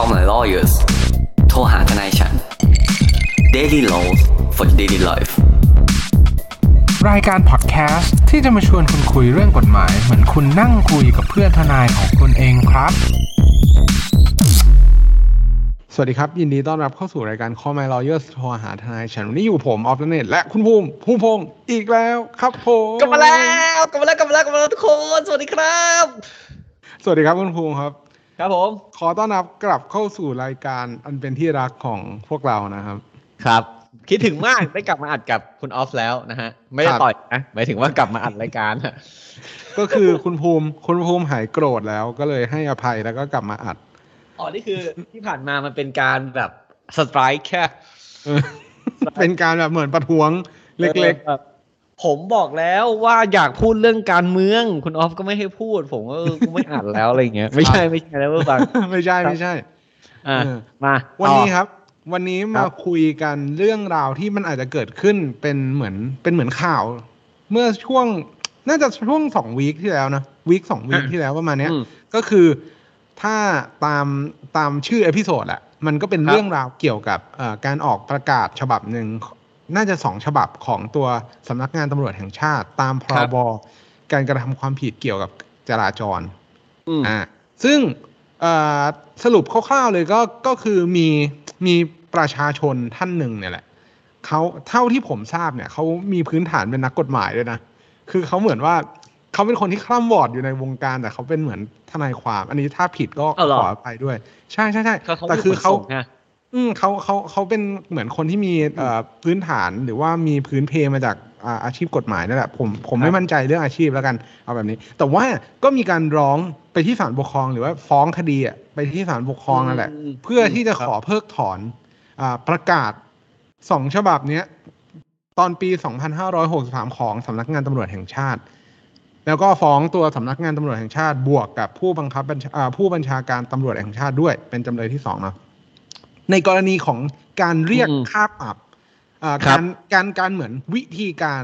Call my lawyers โทรหาทนายฉัน Daily Laws for Daily Life รายการพอดแคสต์ที่จะมาชวนคุณคุยเรื่องกฎหมาย เหมือนคุณนั่งคุยกับเพื่อนทนายของคุณเองครับ สวัสดีครับ ยินดีต้อนรับเข้าสู่รายการ Call My Lawyers โทรหาทนายฉันวันนี้อยู่ผมออฟเนตและคุณภูมิภูมิพงศ์อีกแล้วครับผมกลับมาแล้วกลับมาแล้วกลับมาแล้วกลับมาแล้วทุกคน สวัสดีครับ สวัสดีครับคุณภูมิครับ ครับผม ขอต้อนรับกลับเข้าสู่รายการอันเป็นที่รักของพวกเรานะครับ ครับ คิดถึงมากได้กลับมาอัดกับคุณออฟแล้วนะฮะ ไม่ได้ครับต่อยนะหมายถึงว่ากลับมาอัดรายการ ก็คือคุณภูมิคุณภูมิหายโกรธแล้วก็เลยให้อภัยแล้วก็กลับมาอัดอ๋อนี่คือที่ผ่านมามันเป็นการแบบสไตร์แค่เออเป็นการแบบเหมือนประท้วงเล็กๆ ผมบอกแล้วว่าอยากพูดเรื่องการเมือง คุณออฟก็ไม่ให้พูด ผมก็เออกูไม่อ่านแล้วอะไรอย่างเงี้ยไม่ใช่ไม่ใช่แล้วเพื่อนฟังๆไม่ใช่ไม่ใช่อะเออมา วันนี้ต่อครับ วันนี้คมารับคุยกันเรื่องราวที่มันอาจจะเกิดขึ้นเป็นเหมือนเป็นเหมือนข่าว เมื่อช่วงน่าจะช่วงสอง week ที่แล้วนะ week สอง week ที่แล้วประมาณเนี้ยอืมก็คือถ้าตามตามชื่อ episode แหละมันก็เป็นครับเรื่องราวเกี่ยวกับเอ่อการออกประกาศฉบับหนึ่ง น่าจะสองฉบับของตัวสำนักงานตำรวจแห่งชาติ ตามพรบการกระทำความผิดเกี่ยวกับจราจรอืมอ่าซึ่งเอ่อสรุปคร่าวๆเลยก็ก็คือมีมีประชาชนท่านหนึ่งเนี่ยแหละเขาเท่าที่ผมทราบเนี่ยเขามีพื้นฐานเป็นนักกฎหมายด้วยนะ คือเขาเหมือนว่าเขาเป็นคนที่คล่ำวอร์ดอยู่ในวงการแต่เขาเป็นเหมือนทนายความ อันนี้ถ้าผิดก็อ้าวเหรอขออภัยด้วย ใช่ใช่ใช่เขาเขาแต่คือเขาขนส่งนะ อืมเขาเขาเขาเป็นเหมือนคนที่มีเอ่อพื้นฐานหรือว่ามีพื้นเพมาจากอ่าอาชีพกฎหมายนั่นแหละผมผมไม่มั่นใจเรื่องอาชีพแล้วกันเอาแบบนี้ แต่ว่าก็มีการร้องไปที่ศาลปกครองหรือว่าฟ้องคดีอะไปที่ศาลปกครองนั่นแหละอืมเพื่อที่จะครับขอเพิกถอนอ่าประกาศสองฉบับเนี้ยตอนปี 2563 ของสำนักงานตำรวจแห่งชาติ แล้วก็ฟ้องตัวสำนักงานตำรวจแห่งชาติ บวกกับผู้บังคับบัญชาอ่าผู้บัญชาการตำรวจแห่งชาติด้วย เป็นจำเลยที่สองเนาะ ในกรณีของการเรียกอืมค่าปรับอ่าครักาบรการการเหมือนวิธีการ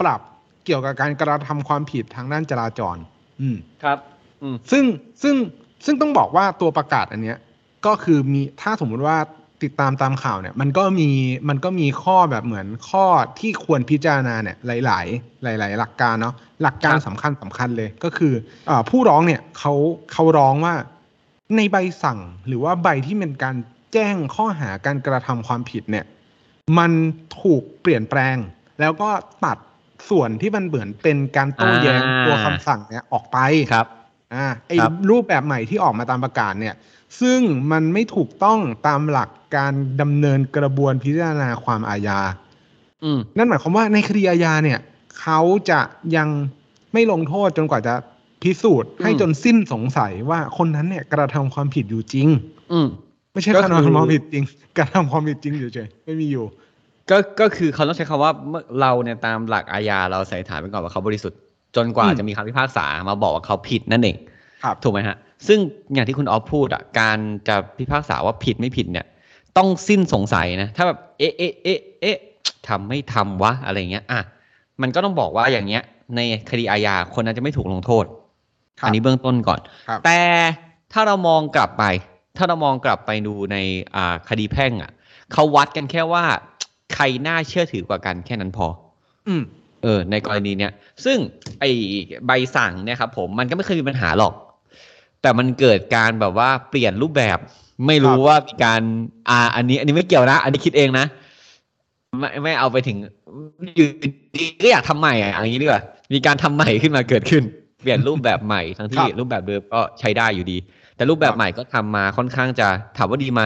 ปรับเกี่ยวกับการกระทำความผิดทางด้านจราจร อืมครับ อืมซึ่งซึ่งซึ่งต้องบอกว่าตัวประกาศอันเนี้ย ก็คือมีถ้าสมมุติว่าติดตามตามข่าวเนี่ย มันก็มีมันก็มีข้อแบบเหมือนข้อที่ควรพิจารณาเนี่ย หลาย ๆ หลาย ๆ หลักการเนาะหลักการครับสำคัญสำคัญเลยก็คืออาผู้ร้องเนี่ยเขาเขาร้องว่าในใบสั่งหรือว่าใบที่เป็นการ แจ้งข้อหาการกระทำความผิดเนี่ย มันถูกเปลี่ยนแปลง แล้วก็ตัดส่วนที่มันเหมือนเป็นการโต้แย้งอ่าตัวคำสั่งเนี่ยออกไปครับอ่าไอ้ครับรูปแบบใหม่ที่ออกมาตามประกาศเนี่ย ซึ่งมันไม่ถูกต้องตามหลักการดำเนินกระบวนพิจารณาความอาญาอืมนั่นหมายความว่าในคดีอาญาเนี่ย เขาจะยังไม่ลงโทษจนกว่าจะพิสูจน์ให้อืมจนสิ้นสงสัยว่าคนนั้นเนี่ยกระทำความผิดอยู่จริง อืม ไม่ใช่ก็กคือระทำความผิดจริงกระทำความผิดจริงอยู่เฉยไม่มีอยู่ ก็ก็คือเขาต้องใช้คำว่าเมื่อเราเนี่ยตามหลักอาญาเราใส่ฐานไว้ก่อนว่าเขาบริสุทธิ์จนกว่าอืมจะมีคำพิพากษามาบอกว่าเขาผิดนั่นเองครับถูกไหมฮะ ซึ่งอย่างที่คุณออฟพูดอะการจะพิพากษาว่าผิดไม่ผิดเนี่ย ต้องสิ้นสงสัยนะ ถ้าแบบเอ๊ะเอ๊ะเอ๊ะเอ๊ะทำไม่ทำวะอะไรเงี้ยอะมันก็ต้องบอกว่าอย่างเงี้ย ในคดีอาญาคนนั้นจะไม่ถูกลงโทษครับอันนี้เบื้องต้นก่อนครับแต่ถ้าเรามองกลับไป ถ้าเรามองกลับไปดูในอ่าคดีแพ่งอะเขาวัดกันแค่ว่า ใครน่าเชื่อถือกว่ากันแค่นั้นพอ อืม เออ ในกรณีเนี้ย ซึ่งไอใบสั่งเนี่ยครับผมมันก็ไม่เคยมีปัญหาหรอก แต่มันเกิดการแบบว่าเปลี่ยนรูปแบบ ไม่รู้ครับว่ามีการอ่า อันนี้ อันนี้ไม่เกี่ยวนะ อันนี้คิดเองนะไม่ไม่เอาไปถึงอยู่ดีก็อยากทำใหม่อะอย่างนี้ดีกว่ามีการทำใหม่ขึ้นมาเกิดขึ้น เปลี่ยนรูปแบบใหม่ทั้งที่รูปแบบเดิมก็ใช้ได้อยู่ดี แต่รูปแบบใหม่ก็ทำมาค่อนข้างจะถามว่าดีไหม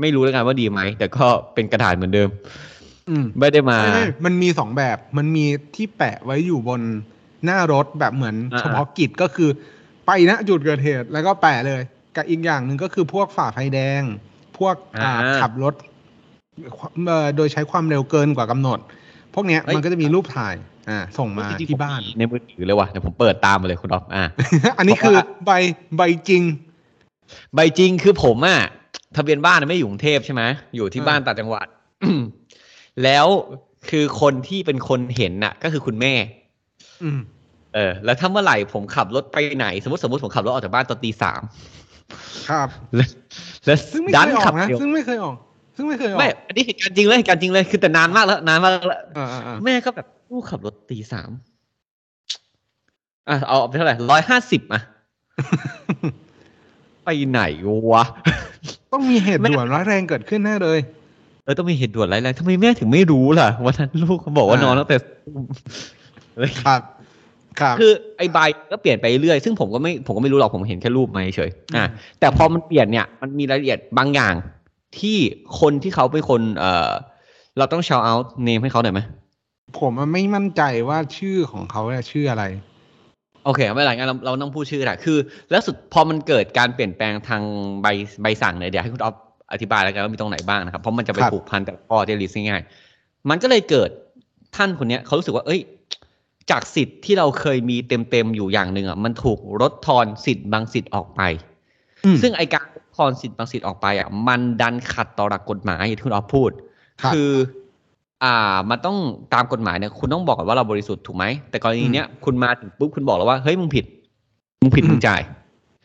ไม่รู้แล้วกันว่าดีไหมแต่ก็เป็นกระดาษเหมือนเดิม อืมไม่ได้มาไม่ไม่มันมีสองแบบ มันมีที่แปะไว้อยู่บนหน้ารถแบบเหมือนอ่าเฉพาะกิจก็คือ ไปณจุดเกิดเหตุแล้วก็แปะเลยกับอีกอย่างหนึ่งก็คือพวกฝ่าไฟแดง พวกอ่าอ่าขับรถเอ่อโดยใช้ความเร็วเกินกว่ากำหนด พวกเนี้ยเฮ้ยมันก็จะมีรูปถ่าย อ่า ส่งมาจริงๆที่บ้านผมมีในมือถือเลยว่ะเดี๋ยวผมเปิดตามมาเลยคุณดอกอ่าอันนี้คือใบใบจริง ใบจริงคือผมอะทะเบียนบ้านไม่ได้อยู่กรุงเทพใช่ไหมอยู่ที่อ่าบ้านต่างจังหวัดแล้วคือคนที่เป็นคนเห็นน่ะ ก็คือคุณแม่อืมเออ แล้วถ้าเมื่อไหร่ผมขับรถไปไหน สมมติสมมติผมขับรถออกจากบ้านตอนตีสามครับและและซึ่งไม่ดัเคนยออขักบนะเร็วซึ่งไม่เคยออก ซึ่งไม่เคยออกไม่อันนี้เหตุการณ์จริงเลยเหตุการณ์จริงเลยคือแต่นานมากแล้วนานมากแล้วอ่าอ่าอ่าแม่ก็แบบลูกขับรถตีสามอะเอาไปเท่าไหร่ร้อยห้าสิบอะ ไปไหนวะ ต้องมีเหตุแม่ด่วนร้ายแรงเกิดขึ้นแน่เลยเออต้องมีเหตุด่วนอะไรายแรงทำไมแม่ถึงไม่รู้ล่ะวันนั้นลูกเขาบอกว่าอ่านนอนตั้งแต่ครับครับคือไอ้ใบก็เปลี่ยนไปเรื่อยซึ่งผมก็ไม่ผมก็ไม่รู้หรอกผมเห็นแค่รูปมาเฉยๆอะอืมแต่พอมันเปลี่ยนเนี่ยมันมีรายละเอียดบางอย่างที่คนที่เขาเป็นคนเออเราต้อง shout out name ให้เขาหน่อยไหมผมอะไม่มั่นใจว่าชื่อของเขาเนี่ยชื่ออะไร โอเคไม่เป็นไรงั้นเราเราต้องพูดชื่อแหละคือ แล้วสุดพอมันเกิดการเปลี่ยนแปลงทางใบใบสั่งเนี่ยเดี๋ยวให้คุณอ๊อฟอธิบายแล้วกันว่ามีตรงไหนบ้างนะครับ เพราะมันจะไปครับผูกพันกับพ่อที่ลิสง่ายๆมันก็เลยเกิดท่านคนเนี้ยเขารู้สึกว่า เอ้ย จากสิทธิ์ที่เราเคยมีเต็มๆอยู่อย่างหนึ่งอะมันถูกลดทอนสิทธิ์บางสิทธิ์ออกไปอืมซึ่งไอการลดทอนสิทธิ์บางสิทธิ์ออกไปอะมันดันขัดต่อหลักกฎหมายอย่างที่คุณอ๊อฟพูดครับคือ อ่ามันต้องตามกฎหมายเนี่ยคุณต้องบอกก่อนว่าเราบริสุทธิ์ถูกไหมแต่กรณีเนี้ยคุณมาถึงปุ๊บคุณบอกแล้วว่าเฮ้ยมึงผิด มึงผิดอืมมึงจ่าย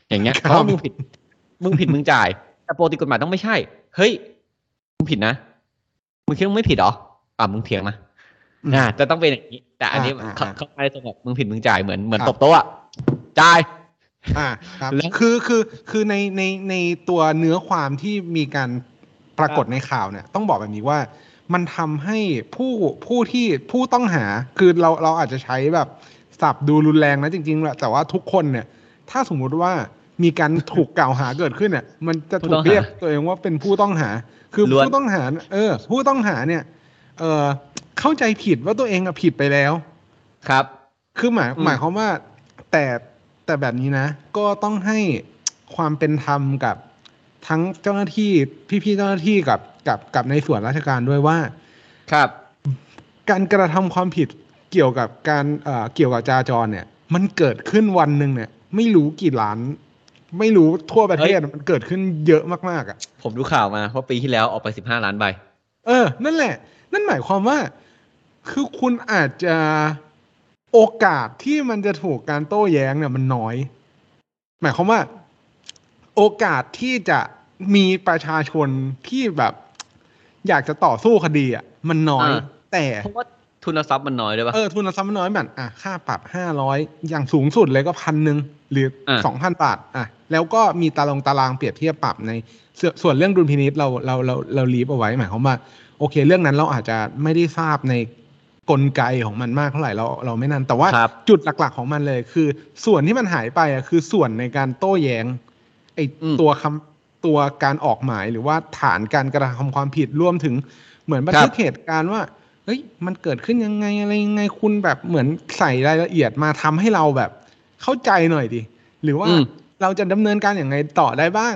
อย่างเงี้ยครับเพราะว่ามึงผิด มึงผิดมึงจ่าย แต่ปกติกฎหมายต้องไม่ใช่ เฮ้ยมึงผิดนะมึงคิดว่ามึงไม่ผิดเหรออ่ามึงเถียงมาอืมอ่าจะต้องเป็นอย่างนี้ แต่อันนี้อ่าเขาอ่าเขาไม่ได้ตรงแบบมึงผิดมึงจ่ายเหมือนเหมือนครับตบโต๊ะอะจ่ายอ่าครับแล้วคือคือคือในในในตัวเนื้อความที่มีการปรากฏครับในข่าวเนี่ย ต้องบอกแบบนี้ว่า มันทำให้ผู้ผู้ที่ผู้ต้องหาคือเราเราอาจจะใช้แบบสับดูรุนแรงนะจริงๆแหละแต่ว่าทุกคนเนี่ย ถ้าสมมุติว่ามีการถูกกล่าวหาเกิดขึ้นเนี่ย มันจะถูผู้ต้กองหาเรียกตัวเองว่าเป็นผู้ต้องหา คือล้วนผู้ต้องหา เออ ผู้ต้องหาเนี่ย เออเข้าใจผิดว่าตัวเองอะผิดไปแล้ว ครับ คือหมายอืมหมายความว่าแต่แต่แบบนี้นะ ก็ต้องให้ความเป็นธรรมกับทั้งเจ้าหน้าที่พี่ๆเจ้าหน้าที่กับ กับกับในส่วนราชการด้วยว่า ครับ การกระทำความผิดเกี่ยวกับการเอ่อเกี่ยวกับจราจรเนี่ย มันเกิดขึ้นวันหนึ่งเนี่ย ไม่รู้กี่ล้าน ไม่รู้ทั่วประเทศมันเกิดขึ้นเยอะมากๆอะ ผมดูข่าวมาว่าปีที่แล้วออกไปสิบห้าล้านใบ เออ นั่นแหละ นั่นหมายความว่า คือคุณอาจจะโอกาสที่มันจะถูกการโต้แย้งเนี่ยมันน้อย หมายความว่า โอกาสที่จะมีประชาชนที่แบบ อยากจะต่อสู้คดีอะมันน้อยอ่าแต่เพราะว่าทุนทรัพย์มันน้อยด้วยปะเออทุนทรัพย์มันน้อยแบบอะค่าปรับห้าร้อยอย่างสูงสุดเลยก็พันหนึ่งหรืออาสองพันบาทอะแล้วก็มีตารางตารางเปรียบเทียบปรับในส่วนส่วนเรื่องดุลพินิษเราเราเราเราลีฟเอาไว้หมายความว่าโอเค เรื่องนั้นเราอาจจะไม่ได้ทราบในกลไกของมันมากเท่าไหร่เราเราไม่นั่นแต่ว่าครับจุดหลักๆของมันเลย คือ ส่วนที่มันหายไปอะคือส่วนในการโต้แย้งไออืมตัวคำ ตัวการออกหมายหรือว่าฐานการกระทำความผิดรวมถึงเหมือนบันทึกเหตุการณ์ว่าเฮ้ยมันเกิดขึ้นยังไงอะไรยังไงคุณแบบเหมือนใส่รายละเอียดมาทำให้เราแบบ เข้าใจหน่อยดิหรือว่าอืมเราจะดำเนินการอย่างไงต่อได้บ้าง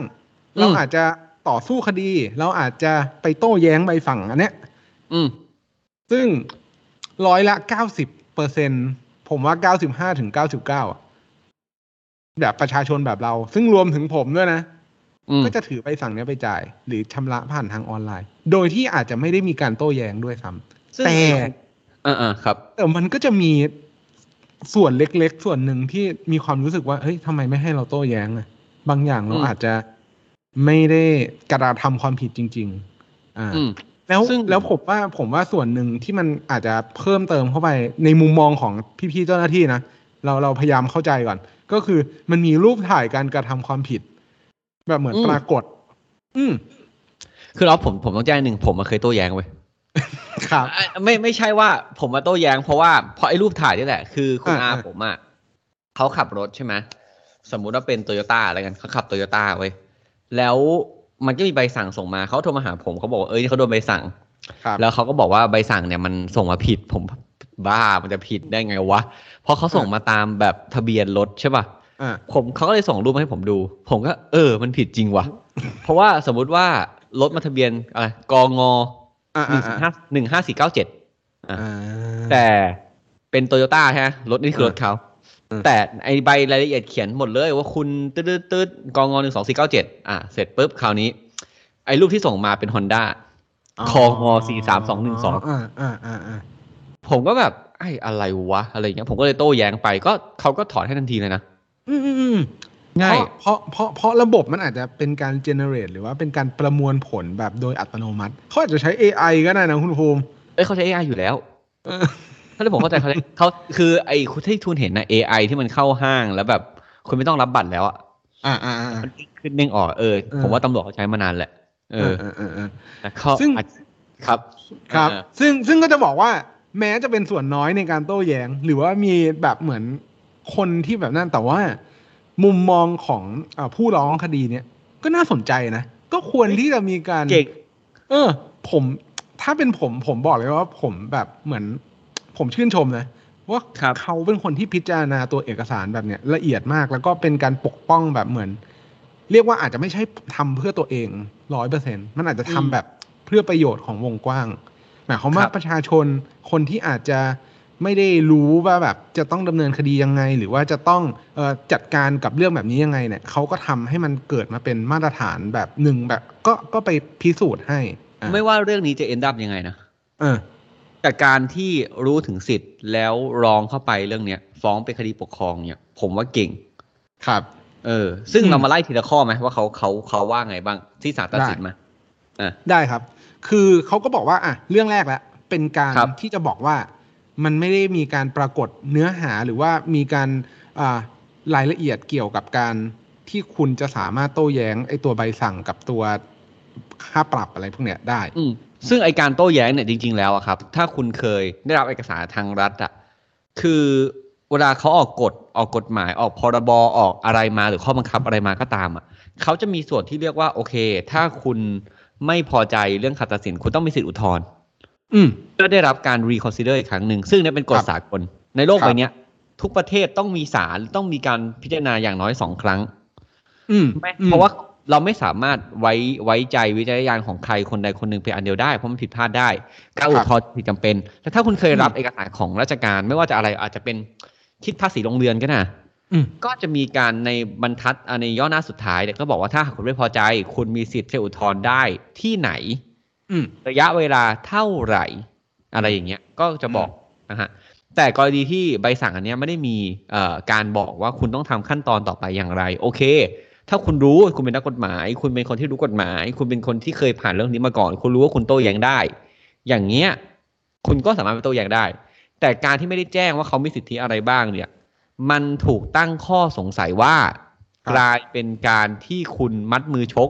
อืมเราอาจจะต่อสู้คดี เราอาจจะไปโต้แย้งใบฝั่งอันเนี้ยอืม ซึ่งร้อยละเก้าสิบเปอร์เซ็นผมว่าเก้าสิบห้าถึงเก้าสิบเก้าแบบประชาชนแบบเรา ซึ่งรวมถึงผมด้วยนะอืม ก็จะถือใบสั่งเนี้ยไปจ่าย หรือชำระผ่านทางออนไลน์ โดยที่อาจจะไม่ได้มีการโต้แย้งด้วยซ้ำซึ่งแต่อ่าอ่าครับ แต่มันก็จะมีส่วนเล็กๆ ส่วนหนึ่งที่มีความรู้สึกว่าเฮ้ยทำไมไม่ให้เราโต้แย้งอะบางอย่างเราอืมอาจจะไม่ได้กระทำความผิดจริง ๆ อ่าอืมแล้วซึ่งแล้วผมว่าผมว่าส่วนหนึ่งที่มันอาจจะเพิ่มเติมเข้าไปในมุมมองของพี่ๆเจ้าหน้าที่นะเราเราพยายามเข้าใจก่อน ก็คือมันมีรูปถ่ายการกระทำความผิด แบบเหมือนอืมปรากฏ อืมคือเราผมผมต้องแจ้งหนึ่งผมมาเคยโต้แย้งเว้ยครับอะไม่ไม่ใช่ว่าผมมาโต้แย้งเพราะว่าเพราะไอ้รูปถ่ายนี่แหละ คือคุณอ่าอาอ่าผมอะเขาขับรถใช่ไหมสมมุติว่าเป็นโตโยต้าอะไรกันเขาขับโตโยต้าเว้ยแล้วมันก็มีใบสั่งส่งมาเขาโทรมาหาผมเขาบอกว่าเอ้ยเขาโดนใบสั่งครับแล้วเขาก็บอกว่าใบสั่งเนี่ยมันส่งมาผิดผมบ้ามันจะผิดได้ไงวะเพราะเขาส่งมาตามแบบทะเบียนรถใช่ป่ะอ่า ผมเขาก็เลยส่งรูปมาให้ผมดู ผมก็ เออ มันผิดจริงว่ะเพราะว่าสมมุติว่ารถมาทะเบียนอะไรกงอ่าหนึ่งอ่าห้าหนึ่งห้าสี่เก้าเจ็ดอ่าแต่เป็นโตโยต้าใช่ไหมรถนี่คือรถเขาอืมแต่ไอใบรายละเอียดเขียนหมดเลยว่าคุณตืดตืดกงหนึ่งสองสี่เก้าเจ็ดอะเสร็จปุ๊บคราวนี้ ไอรูปที่ส่งมาเป็น Honda คองอสี่สามสองหนึ่งสองอ่าอ่าอ่าอ่าผมก็แบบไอ้อะไรวะ อะไรอย่างเงี้ย ผมก็เลยโต้แย้งไปก็เขาก็ถอนให้ทันทีเลยนะ อืมอืมอืมง่ายเพราะเพราะเพราะระบบมันอาจจะเป็นการ generate หรือว่าเป็นการประมวลผลแบบโดยอัตโนมัติ เขาอาจจะใช้ AI ก็ได้นะคุณภูมิ เอ้ยเขาใช้ AI อยู่แล้วเออถ้าที่ผมเข้าใจเขาใช้เขาคือไอ้ที่ทุนเห็นนะ AI ที่มันเข้าห้างแล้วแบบคุณไม่ต้องรับบัตรแล้วอะอ่าอ่าอ่ามันขึ้นเด้งออกเออเออ ผมว่าตำรวจเขาใช้มานานแหละ เออเออเออเออแต่เขาซึ่งอาจครับครับเออซึ่งซึ่งก็จะบอกว่าแม้จะเป็นส่วนน้อยในการโต้แย้ง หรือว่ามีแบบเหมือน คนที่แบบนั้นแต่ว่ามุมมองของอาผู้ร้องคดีเนี่ย ก็น่าสนใจนะ ก็ควรที่จะมีการเก่งเออ ผมถ้าเป็นผมผมบอกเลยว่าผมแบบเหมือน ผมชื่นชมนะว่าครับเขาเป็นคนที่พิจารณาตัวเอกสารแบบเนี้ยละเอียดมาก แล้วก็เป็นการปกป้องแบบเหมือน เรียกว่าอาจจะไม่ใช่ทำเพื่อตัวเองร้อยเปอร์เซ็นมันอาจจะทำแบบเพื่อประโยชน์ของวงกว้างหมายความว่าครับประชาชนคนที่อาจจะ ไม่ได้รู้ว่าแบบจะต้องดำเนินคดียังไง หรือว่าจะต้องเออจัดการกับเรื่องแบบนี้ยังไงเนี่ยเขาก็ทำให้มันเกิดมาเป็นมาตรฐานแบบหนึ่งแบบ ก็ก็ไปพิสูจน์ให้อะไม่ว่าเรื่องนี้จะ end up ยังไงนะเออแต่การที่รู้ถึงสิทธิ์แล้วร้องเข้าไปเรื่องเนี้ยฟ้องเป็นคดีปกครองเนี่ย ผมว่าเก่งครับ เออ ซึ่งอืมเรามาไล่ทีละข้อไหมว่าเขาเขาเขาว่าไงบ้างที่ศาลตัดสินได้มาอะได้ครับ คือเขาก็บอกว่าอะเรื่องแรกแล้วเป็นการครับที่จะบอกว่า มันไม่ได้มีการปรากฏเนื้อหาหรือว่ามีการรายละเอียดเกี่ยวกับการที่คุณจะสามารถโต้แย้งไอ้ตัวใบสั่งกับตัวค่าปรับอะไรพวกเนี้ยได้ซึ่งไอการโต้แย้งเนี่ยจริง ๆ แล้วอะครับ ถ้าคุณเคยได้รับเอกสารทางรัฐอะคือเวลาเขาออกกฎออกกฎหมายออกพรบออกอะไรมาหรือข้อบังคับอะไรมาก็ตามอะเขาจะมีส่วนที่เรียกว่าโอเค ถ้าคุณไม่พอใจเรื่องขัดตัดสินคุณต้องมีสิทธิอุทธรณ์ อืมเพื่อได้รับการ reconsider อีกครั้งหนึ่ง ซึ่งเนี่ยเป็นกฎครับสากล ในโลกครับใบเนี้ยทุกประเทศต้องมีศาลต้องมีการพิจารณาอย่างน้อยสองครั้ง อืมไม่อืมเพราะว่าเราไม่สามารถไว้ไว้ใจวิจารณญาณของใครคนใดคนหนึ่งเป็นอันเดียวได้เพราะมันผิดพลาดได้การอุทธรณ์ผิดจำเป็นแต่ถ้าคุณเคยรับอืมเอกสารของราชการ ไม่ว่าจะอะไรอาจจะเป็นคิดภาษีโรงเรือนก็นะอืมก็จะมีการในบรรทัดอ่าในย่อหน้าสุดท้ายเนี่ยก็บอกว่าถ้าหากคุณไม่พอใจ คุณมีสิทธิ์จะอุทธรณ์ได้ที่ไหนอืม ระยะเวลาเท่าไหร่ อะไรอย่างเงี้ย ก็จะบอกนะฮะแต่กรณีที่ใบสั่งอันเนี้ยไม่ได้มีเอ่อการบอกว่าคุณต้องทำขั้นตอนต่อไปอย่างไร โอเค ถ้าคุณรู้คุณเป็นนักกฎหมาย คุณเป็นคนที่รู้กฎหมาย คุณเป็นคนที่เคยผ่านเรื่องนี้มาก่อน คุณรู้ว่าคุณโต้แย้งได้ อย่างเงี้ยคุณก็สามารถไปโต้แย้งได้ แต่การที่ไม่ได้แจ้งว่าเขามีสิทธิอะไรบ้างเนี่ย มันถูกตั้งข้อสงสัยว่าครับกลายเป็นการที่คุณมัดมือชก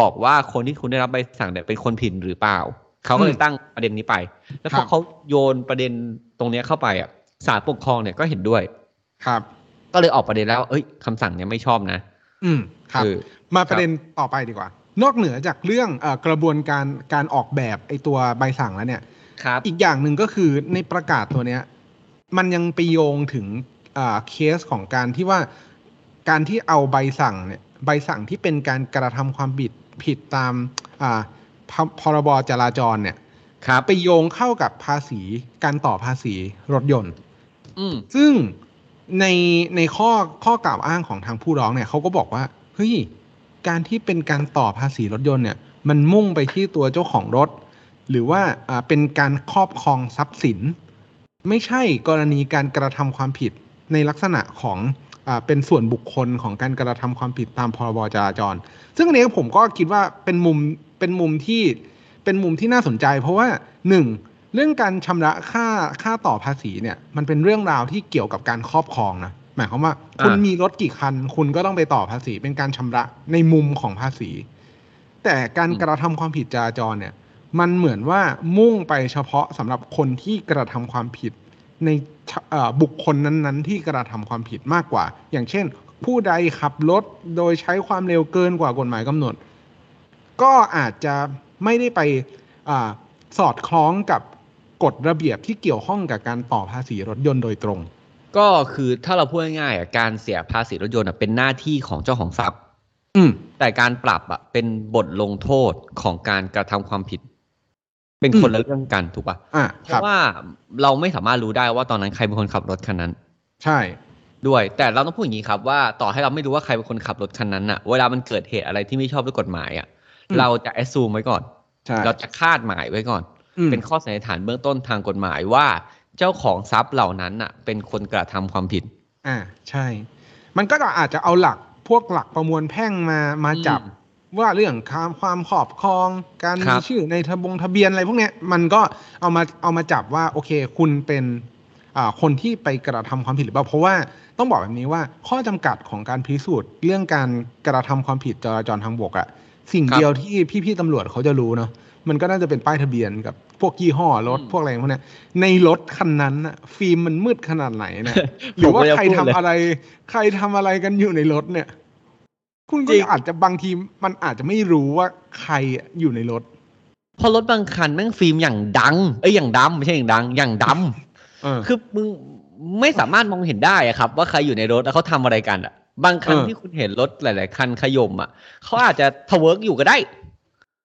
บอกว่าคนที่คุณได้รับใบสั่งเนี่ยเป็นคนผิดหรือเปล่า เขาก็เลยตั้งประเด็นนี้ไป แล้วพครัอบเขาโยนประเด็นตรงเนี้ยเข้าไปอะศาลปกครองเนี่ยก็เห็นด้วย ครับ ก็เลยออกประเด็นแล้ว เอ้ยคำสั่งเนี่ยไม่ชอบนะ อืมครับเออมาประเด็นต่อไปดีกว่า นอกเหนือจากเรื่องเอกระบวนการการออกแบบไอ้ตัวใบสั่งแล้วเนี่ย ครับ อีกอย่างหนึ่งก็คือในประกาศตัวเนี้ย มันยังไปโยงถึงอ่าเคสของการที่ว่าการที่เอาใบสั่งเนี่ย ใบสั่งที่เป็นการกระทำความผิดผิดตามอ่าพพรบจราจรเนี่ยครับไปโยงเข้ากับภาษีการต่อภาษีรถยนต์อืมซึ่งในในข้อข้อกล่าวอ้างของทางผู้ร้องเนี่ยเขาก็บอกว่าเฮ้ยการที่เป็นการต่อภาษีรถยนต์เนี่ย มันมุ่งไปที่ตัวเจ้าของรถ หรือว่าอ่าเป็นการครอบครองทรัพย์สิน ไม่ใช่กรณีการกระทำความผิดในลักษณะของอ่า เป็นส่วนบุคคลของการกระทำความผิดตามพรบจราจร ซึ่งอันนี้ผมก็คิดว่าเป็นมุมเป็นมุมที่เป็นมุมที่น่าสนใจ เพราะว่าหนึ่งเรื่องการชำระค่าค่าต่อภาษีเนี่ย มันเป็นเรื่องราวที่เกี่ยวกับการครอบครองนะหมายความว่าคุณอ่ามีมีรถกี่คัน คุณก็ต้องไปต่อภาษี เป็นการชำระในมุมของภาษี แต่การกระทำความผิดจราจรเนี่ย มันเหมือนว่ามุ่งไปเฉพาะสำหรับคนที่กระทำความผิดในชเอ่อ บุคคลนั้นๆ ที่กระทำความผิดมากกว่า อย่างเช่น ผู้ใดขับรถโดยใช้ความเร็วเกินกว่ากฎหมายกำหนด ก็อาจจะไม่ได้ไปอาสอดคล้องกับกฎระเบียบที่เกี่ยวข้องกับการต่อภาษีรถยนต์โดยตรง ก็คือถ้าเราพูดง่ายๆอะการเสียภาษีรถยนต์อะเป็นหน้าที่ของเจ้าของทรัพย์ อืมแต่การปรับอะเป็นบทลงโทษของการกระทำความผิด เป็นคนละเรื่องกันถูกปะอ่าเพครับราะว่าเราไม่สามารถรู้ได้ว่าตอนนั้นใครเป็นคนขับรถคันนั้น ใช่ด้วย แต่เราต้องพูดอย่างนี้ครับว่าต่อให้เราไม่รู้ว่าใครเป็นคนขับรถคันนั้นอะเวลามันเกิดเหตุอะไรที่ไม่ชอบด้วยกฎหมายอะอืมเราจะแอ s ซูมไว้ก่อนใช่เราจะคาดหมายไว้ก่อนอืมเป็นข้อสันนิษฐานเบื้องต้นทางกฎหมายว่าเจ้าของทรัพย์เหล่านั้นอะเป็นคนกระทำความผิด อ่าใช่ มันก็อาจจะเอาหลักพพวกหลักประมวลแพ่งมามาจับ ว่าเรื่องความความขอบครอง การครัมีบชื่อในทะบงทะเบียนอะไรพวกเนี้ยมันก็เอามาเอามาจับว่าโอเคคุณเป็นอ่าคนที่ไปกระทำความผิดหรือเปล่าเพราะว่าต้องบอกแบบนี้ว่าข้อจำกัดของการพิสูจน์เรื่องการกระทำความผิดจราจรทางบกอะสิ่งครับเดียวที่พี่ๆตำรวจเขาจะรู้เนาะมันก็น่าจะเป็นป้ายทะเบียนกับพวกยี่ห้อรถอืมพวกอะไรพวกเนี้ยในรถคันนั้นอะฟิล์มมันมืดขนาดไหนเนี่ยหรือว่าผมก็จะใครพูดทำเลยอะไร ใครทำอะไรกันอยู่ในรถเนี่ย คุณก็จริงอาจจะบางทีมันอาจจะไม่รู้ว่าใครอยู่ในรถเพราะรถบางคันแม่งฟิล์มอย่างดัง เอ้ยอย่างดำไม่ใช่อย่างดัง อย่างดำเออคือมึงไม่สามารถมองเห็นได้อะครับ ว่าใครอยู่ในรถแล้วเขาทำอะไรกันอะบางครั้งเออที่คุณเห็นรถหลาย ๆ คันขย่มอะเขาอาจจะ twerk อยู่ก็ได้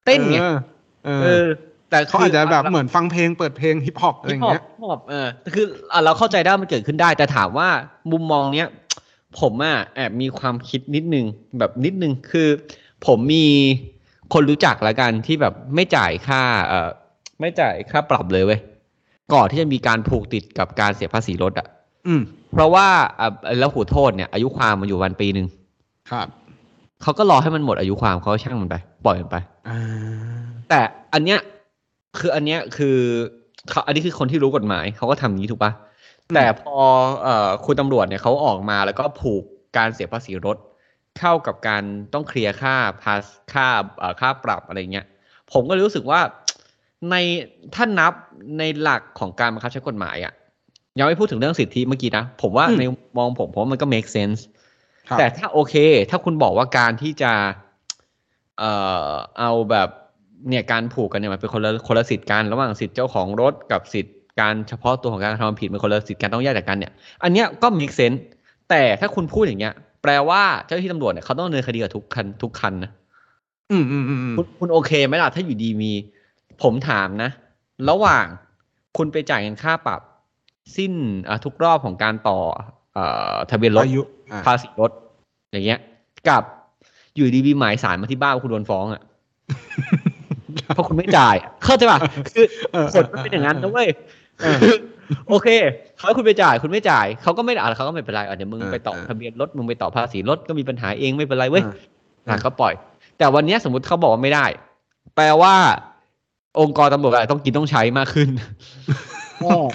เต้นไงออเอเอออแต่เขาอาจจะแบบเหมือนฟังเพลงเปิดเพลงฮิปฮอปอะไรฮิอปย่างฮอปเงี้ยฮิปฮอปเออคืออะเราเข้าใจได้มันเกิดขึ้นได้ แต่ถามว่ามุมมองเนี้ย ผมอะแอบมีความคิดนิดนึงแบบนิดนึงคือ ผมมีคนรู้จักแล้วกันที่แบบไม่จ่ายค่า เอ่อไม่จ่ายค่าปรับเลยเว้ยก่อนที่จะมีการผูกติดกับการเสียภาษีรถอะอืม เพราะว่าอะแล้วหูโทษเนี่ย อายุความมันอยู่วันปีหนึ่งครับเขาก็รอให้มันหมดอายุความเขาก็ช่างมันไป ปล่อยมันไป อ่าแต่อันเนี้ยคืออันเนี้ยคือเขาอันนี้คือคนที่รู้กฎหมายเขาก็ทำอย่างนี้ถูกปะ แต่พอเอ่อคุณตำรวจเนี่ยเขาออกมาแล้วก็ผูกการเสียภาษีรถ เข้ากับการต้องเคลียร์ค่าพาสค่าเอ่อค่าปรับอะไรเงี้ยผมก็รู้สึกว่าในถ้านับในหลักของการบังคับใช้กฎหมายอะยังไม่พูดถึงเรื่องสิทธิเมื่อกี้นะ ผมว่าในมองผมผมว่ามันก็ make sense ครับแต่ถ้าโอเค ถ้าคุณบอกว่าการที่จะเอ่อเอาแบบเนี่ยการผูกกันเนี่ยมันเป็นคนละคนละสิทธิ์กันระหว่างสิทธิ์เจ้าของรถกับสิทธิ์ การเฉพาะตัวของการกระทำความผิดเป็นคนละสิทธิ์การต้องแยกจากกันเนี่ย อันเนี้ยก็ make sense แต่ถ้าคุณพูดอย่างเงี้ย แปลว่าเจ้าหน้าที่ตำรวจเนี่ยเขาต้องดำเนินคดีกับทุกคันทุกคันนะอืมอืมอืมอืมคุณคุณโอเคไหมล่ะถ้าอยู่ดีมี ผมถามนะ ระหว่างคุณไปจ่ายเงินค่าปรับ สิ้นอะทุกรอบของการต่อเอ่อทะเบียนรถอายุอ่าภาษีรถ อย่างเงี้ย กับอยู่ดีมีหมายสารมาที่บ้านว่าคุณโดนฟ้องอะเพราะคุณไม่จ่ายอะเข้าใจป่ะคือเออผลมันเป็นอย่างนั้นนะเว้ยเออ โอเคเขาให้คุณไปจ่ายคุณไม่จ่ายเขาก็ไม่อะเขาก็ไม่เป็นไรอะเดี๋ยวมึงเออไปต่อเออทะเบียนรถมึงไปต่อภาษีรถก็มีปัญหาเองไม่เป็นไรเว้ยอ่าอะก็ปล่อย แต่วันเนี้ยสมมติเขาบอกว่าไม่ได้ แปลว่า องค์กรตำรวจอาจจะต้องกินต้องใช้มากขึ้น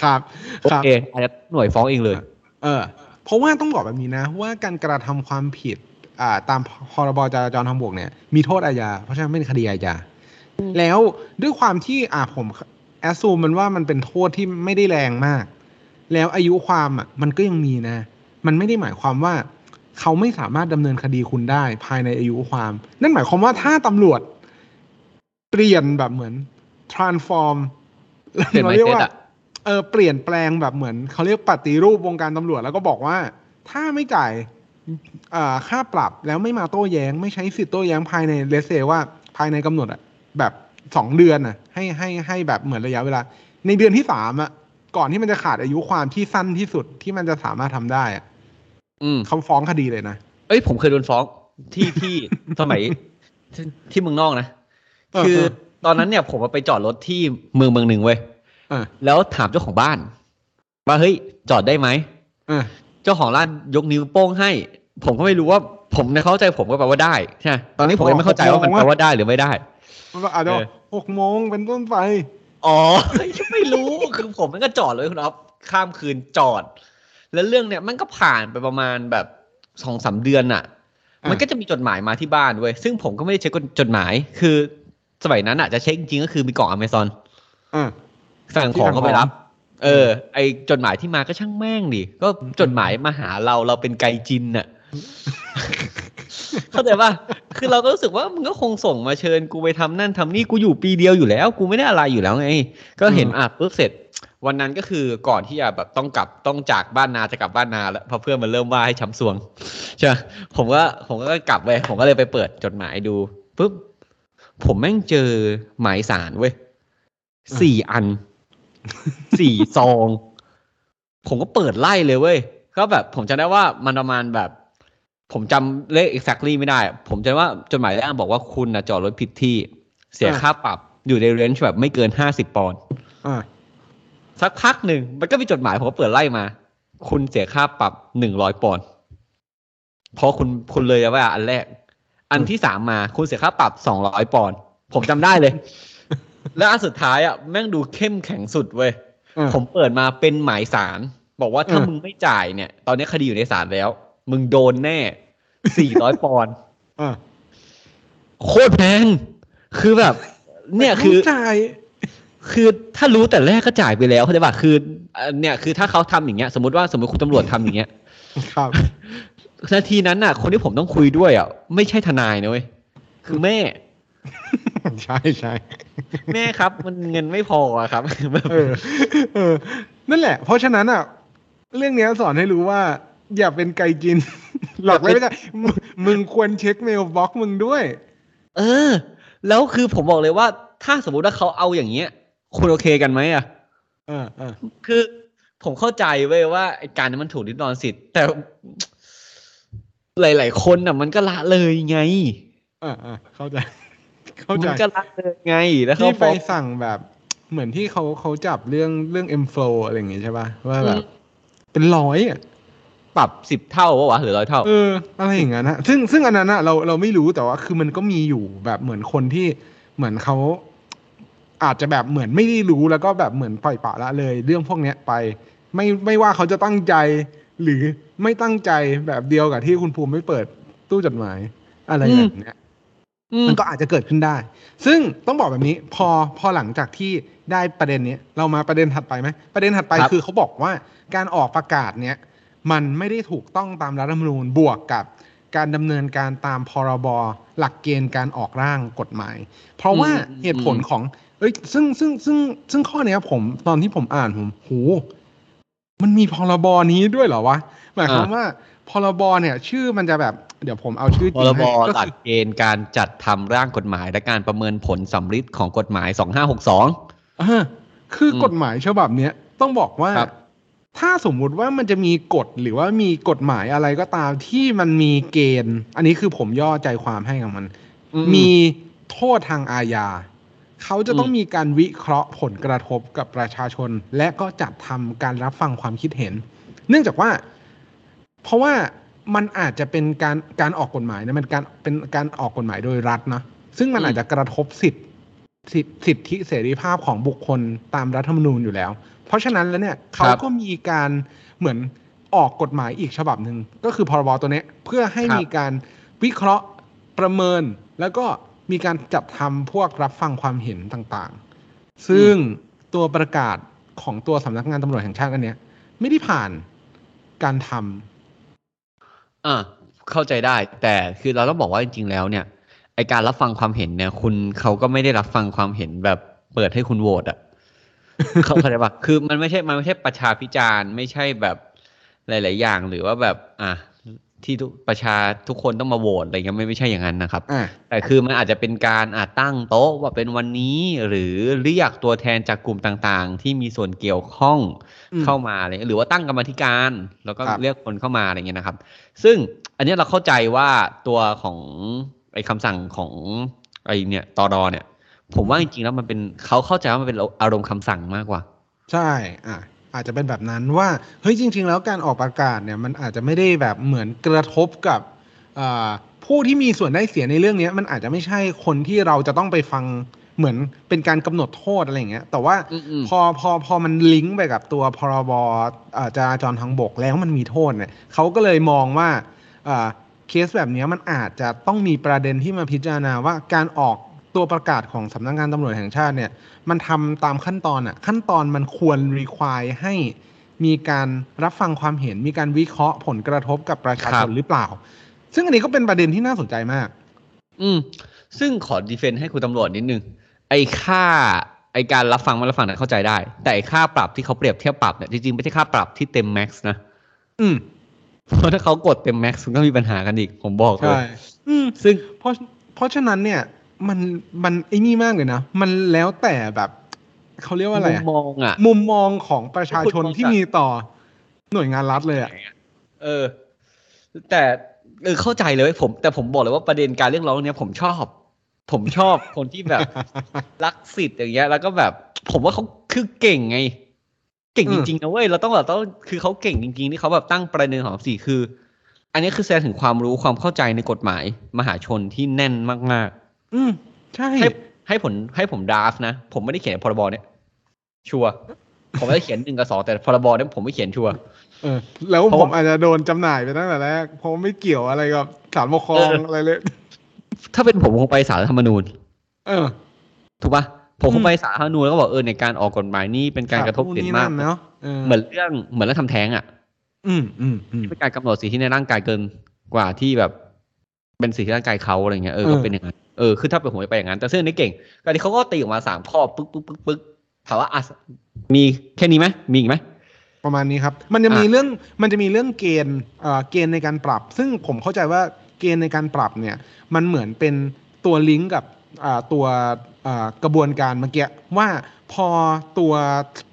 ครับโอครับเคอาจจะหน่วยฟ้องเองเลย เออ เพราะว่าต้องบอกแบบนี้นะ ว่าการกระทำความผิด อ่า ตามพรบจราจรทางบกเนี่ย มีโทษอาญาเพราะฉะนั้นเป็นคดีอาญาแล้วด้วยความที่อ่าผม แอสซูมมันว่ามันเป็นโทษที่ไม่ได้แรงมาก แล้วอายุความอะ มันก็ยังมีนะ มันไม่ได้หมายความว่า เขาไม่สามารถดำเนินคดีคุณได้ภายในอายุความ นั่นหมายความว่าถ้าตำรวจ เปลี่ยนแบบเหมือน transform เปลี่ยนเราเรียก mindset ว่าอะเออเปลี่ยนแปลงแบบเหมือนเขาเรียกปฏิรูปวงการตำรวจแล้วก็บอกว่า ถ้าไม่จ่ายอ่าค่าปรับแล้วไม่มาโต้แย้ง ไม่ใช้สิทธิ์โต้แย้งภายในเลเซว่าภายในกำหนดอะแบบ สองเดือนอะให้ให้ให้แบบเหมือนระยะเวลา ในเดือนที่สามอะก่อนที่มันจะขาดอายุความที่สั้นที่สุดที่มันจะสามารถทำได้อะอืมเขาฟ้องคดีเลยนะเอ้ยผมเคยโดนฟ้องที่ที่สมัยที่ที่เมืองนอกนะเออคือเออตอนนั้นเนี่ยผมไปจอดรถที่เมืองเมืองหนึ่งเว้ยอ่าแล้วถามเจ้าของบ้าน ว่าเฮ้ยจอดได้ไหมอ่าเจ้าของร้านยกนิ้วโป้งให้ ผมก็ไม่รู้ว่าผมในเข้าใจผมก็แปลว่าได้ใช่ไหมตอนนี้ผมยังไม่เข้าใจว่ามันแปลว่าได้หรือไม่ได้มันก็อาจจะเออ หกโมงเป็นต้นไป อ๋อ ไม่รู้ คือผมมันก็จอดเลยคุณอ๊อฟข้ามคืนจอด แล้วเรื่องเนี่ยมันก็ผ่านไปประมาณแบบสองสามเดือนอะอะมันก็จะมีจดหมายมาที่บ้านเว้ย ซึ่งผมก็ไม่ได้เช็คจดหมาย คือสมัยนั้นอะจะเช็คจริงๆก็คือมีกล่องอเมซอนอ่าสั่งของก็ไปรับ เออ ไอจดหมายที่มาก็ช่างแม่งดิ ก็จดหมายมาหาเราเราเป็นไกจินน่ะเข้าใจป่ะ คือเราก็รู้สึกว่ามึงก็คงส่งมาเชิญกูไปทำนั่นทำนี่กูอยู่ปีเดียวอยู่แล้ว กูไม่ได้อะไรอยู่แล้วไง ก็เห็นอะปุ๊บเสร็จ วันนั้นก็คือก่อนที่จะแบบต้องกลับต้องจากบ้านนาจะกลับบ้านนาแล้วพราะเพื่อนมันเริ่มว่าให้ช้ำซวงใช่ผมก็ผมก็กลับไปผมก็เลยไปเปิดจดหมายดูปุ๊บผมแม่งเจอหมายสารเว้ยสี่อันสี่ซอง ผมก็เปิดไล่เลยเว้ยก็แบบผมจำได้ว่ามันประมาณแบบ ผมจำเลข exactly ไม่ได้ ผมจำว่าจดหมายแรกบอกว่าคุณนะจอดรถผิดที่ เสียอ่าค่าปรับอยู่ในเรนจ์แบบไม่เกินห้าสิบปอนด์อ่าสักพักหนึ่งมันก็มีจดหมายผมก็เปิดไล่มา คุณเสียค่าปรับหนึ่งร้อยปอนด์เพราะคุณคุณเลยว่าอันแรก อันที่สามมาคุณเสียค่าปรับสองร้อยปอนด์ผมจำได้เลย แล้วอันสุดท้ายอะแม่งดูเข้มแข็งสุดเว้ยเออผมเปิดมาเป็นหมายสาร บอกว่าถ้าเออมึงไม่จ่ายเนี่ย ตอนนี้คดีอยู่ในศาลแล้ว มึงโดนแน่สี่ร้อยปอนด์อะโคตรแพง คือแบบ เนี่ยคือต้องจ่ายคือถ้ารู้แต่แรกก็จ่ายไปแล้วเข้าใจป่ะคืออันเนี่ยคือถ้าเขาทำอย่างเงี้ย สมมติว่าสมมติคุณตำรวจทำอย่างเงี้ยครับนาทีนั้นน่ะ คนที่ผมต้องคุยด้วยอะไม่ใช่ทนายนะเว้ยคือแม่ ใช่ใช่แม่ครับ มันเงินไม่พออะครับแบบเออเออ นั่นแหละ เพราะฉะนั้นอะ เรื่องเนี้ยสอนให้รู้ว่า อย่าเป็นไก่กิน หลอกเลยไม่ได้มึงมึงควรเช็ค mailbox มึงด้วย เออ แล้วคือผมบอกเลยว่า ถ้าสมมติว่าเขาเอาอย่างเงี้ย คุณโอเคกันไหมอะเออเออคือผมเข้าใจเว้ยว่าไอ้การนี้มันถูกลิดรอนสิทธิ์ แต่หลาย ๆ คนอะ มันก็ละเลยไงเออเออเข้าใจ เข้าใจมันก็ละเลยไงแล้วเขาที่ไปฟ้องสั่งแบบเหมือนที่เขาเขาจับเรื่องเรื่อง M flow อะไรอย่างงี้ใช่ป่ะว่าแบบเป็นร้อยอะ ปรับสิบเท่าวะวะหรือร้อยเท่า เอออะไรอย่างนั้นนะซึ่งซึ่งอันนั้นอะเราเราไม่รู้แต่ว่าคือมันก็มีอยู่แบบเหมือนคนที่เหมือนเขาอาจจะแบบเหมือนไม่ได้รู้แล้วก็แบบเหมือนปล่อยปละละเลย เรื่องพวกเนี้ยไป ไม่ไม่ว่าเขาจะตั้งใจ หรือไม่ตั้งใจแบบเดียวกับที่คุณภูมิไม่เปิดตู้จดหมาย อะไรแบบเนี้ยอืมมันก็อาจจะเกิดขึ้นได้ ซึ่งต้องบอกแบบนี้ พอพอหลังจากที่ได้ประเด็นนี้เรามาประเด็นถัดไปไหมประเด็นถัดไปครับคือเขาบอกว่าการออกประกาศเนี้ย มันไม่ได้ถูกต้องตามรัฐธรรมนูญบวกกับการดำเนินการตามพรบหลักเกณฑ์การออกร่างกฎหมาย เพราะว่าเหตุผลของ เอ้ย ซึ่งซึ่งซึ่งซึ่งข้อเนี้ยผมตอนที่ผมอ่านผมโหมันมีพรบนี้ด้วยเหรอวะหมายความว่าพรบเนี่ย ชื่อมันจะแบบ เดี๋ยวผมเอาชื่อจพริงรบให้ก็หลัคืกอเกณฑ์การจัดทำร่างกฎหมาย และการประเมินผลสำลิดของกฎหมาย2562อ่าคืออมกฎหมายฉบับเนี้ยต้องบอกว่าครับ ถ้าสมมุติว่ามันจะมีกฎหรือว่ามีกฎหมายอะไรก็ตามที่มันมีเกณฑ์ อันนี้คือผมย่อใจความให้กับมันอืมีโทษทางอาญาเขาจะต้องอืมมีการวิเคราะห์ผลกระทบกับประชาชน และก็จัดทำการรับฟังความคิดเห็น เนื่องจากว่า เพราะว่ามันอาจจะเป็นการการออกกฎหมายนะมันการเป็นการออกกฎหมายโดยรัฐนะซึ่งมันอืมอาจจะกระทบสิทธิสิทธิสิทธิเสรีภาพของบุคคลตามรัฐธรรมนูญอยู่แล้ว เพราะฉะนั้นแล้วเนี่ยเขาก็มีการเหมือนออกกฎหมายอีกฉบับหนึ่งก็คือพรบตัวเนี้ยเพื่อให้ครับมีการวิเคราะห์ประเมิน แล้วก็มีการจัดทำพวกรับฟังความเห็นต่างๆ ซึ่งตัวประกาศของตัวสำนักงานตำรวจแห่งชาติอันเนี้ย ไม่ได้ผ่านการทำอ่าเข้าใจได้ แต่คือเราต้องบอกว่าจริงๆแล้วเนี่ยไอการรับฟังความเห็นเนี่ย คุณเขาก็ไม่ได้รับฟังความเห็นแบบเปิดให้คุณโหวตอะ เขาเข้าใจปะคือมันไม่ใช่มันไม่ใช่ประชาพิจารณ์ไม่ใช่แบบหลาย ๆ อย่างหรือว่าแบบ อะที่ทุกประชาทุกคนต้องมาโหวตอะไรเงี้ยไม่ไม่ใช่อย่างนั้นนะครับอ่าแต่คือมันอาจจะเป็นการอาจตั้งโต๊ะว่าเป็นวันนี้หรือเรียกตัวแทนจากกลุ่มต่างๆ ที่มีส่วนเกี่ยวข้องอืมเข้ามาอะไรเงี้ยหรือว่าตั้งกรรมาธิการ แล้วก็ครับเรียกคนเข้ามาอะไรเงี้ยนะครับ ซึ่งอันเนี้ยเราเข้าใจว่าตัวของไอ้คำสั่งของไอ้เนี่ยตอรอเนี่ย ผมว่าจริงๆแล้วมันเป็นเขาเข้าใจว่ามันเป็นอารมณ์คำสั่งมากกว่า ใช่อะอาจจะเป็นแบบนั้นว่าเฮ้ยจริง ๆ แล้วการออกประกาศเนี่ยมันอาจจะไม่ได้แบบเหมือนกระทบกับอ่าผู้ที่มีส่วนได้เสียในเรื่องเนี้ยมันอาจจะไม่ใช่คนที่เราจะต้องไปฟังเหมือนเป็นการกำหนดโทษอะไรอย่างเงี้ย แต่ว่าอืมๆพอพอพอมันลิงก์ไปกับตัวพรบอ่าจราจรทางบกแล้วมันมีโทษเนี่ยเขาก็เลยมองว่าอ่าเคสแบบเนี้ยมันอาจจะต้องมีประเด็นที่มาพิจารณาว่าการออก ตัวประกาศของสำนักงานตำรวจแห่งชาติเนี่ยมันทำตามขั้นตอนอะขั้นตอนมันควรรีควายให้มีการรับฟังความเห็นมีการวิเคราะห์ผลกระทบกับประชาชครันบหรือเปล่า ซึ่งอันนี้ก็เป็นประเด็นที่น่าสนใจมาก อืม ซึ่งขอดีเฟนต์ให้คุณตำรวจนิดนึง ไอ้ค่าไอ้การรับฟังไม่รับฟังเนี่ยเข้าใจได้ แต่ไอ้ค่าปรับที่เขาเปรียบเทียบปรับเนี่ยจริงๆไม่ใช่ค่าปรับที่เต็มแม็กซ์นะ อืม เพราะถ้าเขากดเต็มแม็กซ์มันก็มีปัญหากันอีก ผมบอกเลใช่ยอืมซึ่งเพราะเพราะฉะนั้นเนี่ย มันมันไอ้นี่มากเลยนะ มันแล้วแต่แบบเขาเรียกว่าอะไรมุอะมมองอะ มุมมองของประชาชนคุณมองที่มีต่อหน่วยงานรัฐเลยอะเออ แต่เออเข้าใจเลยเว้ยผม แต่ผมบอกเลยว่าประเด็นการเรียกร้องเนี้ยผมชอบ ผมชอบคนที่แบบ รักสิทธิ์อย่างเงี้ย แล้วก็แบบ ผมว่าเขาคือเก่งไง เก่งอืจมริงๆนะเว้ยเราต้องแบบต้องคือเขาเก่งจริงๆที่เขาแบบตั้งประเด็นของสี่คือ อันนี้คือแสดงถึงความรู้ความเข้าใจในกฎหมาย มหาชนที่แน่นมาก อืมใช่ๆให้ให้ผลให้ผมดราฟต์นะ ผมไม่ได้เขียนพรบเนี่ย ชัวร์ผมไม่ได้เขียนหนึ่งกับสองแต่พรบเนี่ยผมไม่เขียนชัวร์เออ แล้วเพราะผว่ามอาจจะโดนจำหน่ายไปตั้งแต่แรกเพราะไม่เกี่ยวอะไรกับศาลปกครองเออออะไรเลย ถ้าเป็นผมคงไปศาลรัฐธรรมนูญ เออ ถูกปะผมคอืงมไปศาลรัฐธรรมนูญแล้วก็บอกเออในการออกกฎหมายนี่เป็นการกระทบนู่นเด่นนี่มากนั่นเนาะเออเหมือนเรื่องเหมือนเรื่องทำแท้งอะ อืมอืมอืมเป็นการกำหนดสิทธิในร่างกายเกินกว่าที่แบบ เป็นสิทธิร่างกายเขาอะไรเงี้ยเออเออก็เป็นอย่างนั้น เออคือถ้าเป็นผมจะไปอย่างนั้น แต่ซึ่งอันนี้เก่งการที่เขาก็ตีออกมาสามข้อปึ๊กปึ๊กปึ๊กปึ๊กถามว่าอะมีแค่นี้ไหมมีอีกไหมประมาณนี้ครับ มันจะมีอะเรื่องมันจะมีเรื่องเกณฑ์เอ่อเกณฑ์ในการปรับ ซึ่งผมเข้าใจว่าเกณฑ์ในการปรับเนี่ย มันเหมือนเป็นตัวลิงก์กับอ่าตัวอ่ากระบวนการเมื่อกี้ว่าพอตัว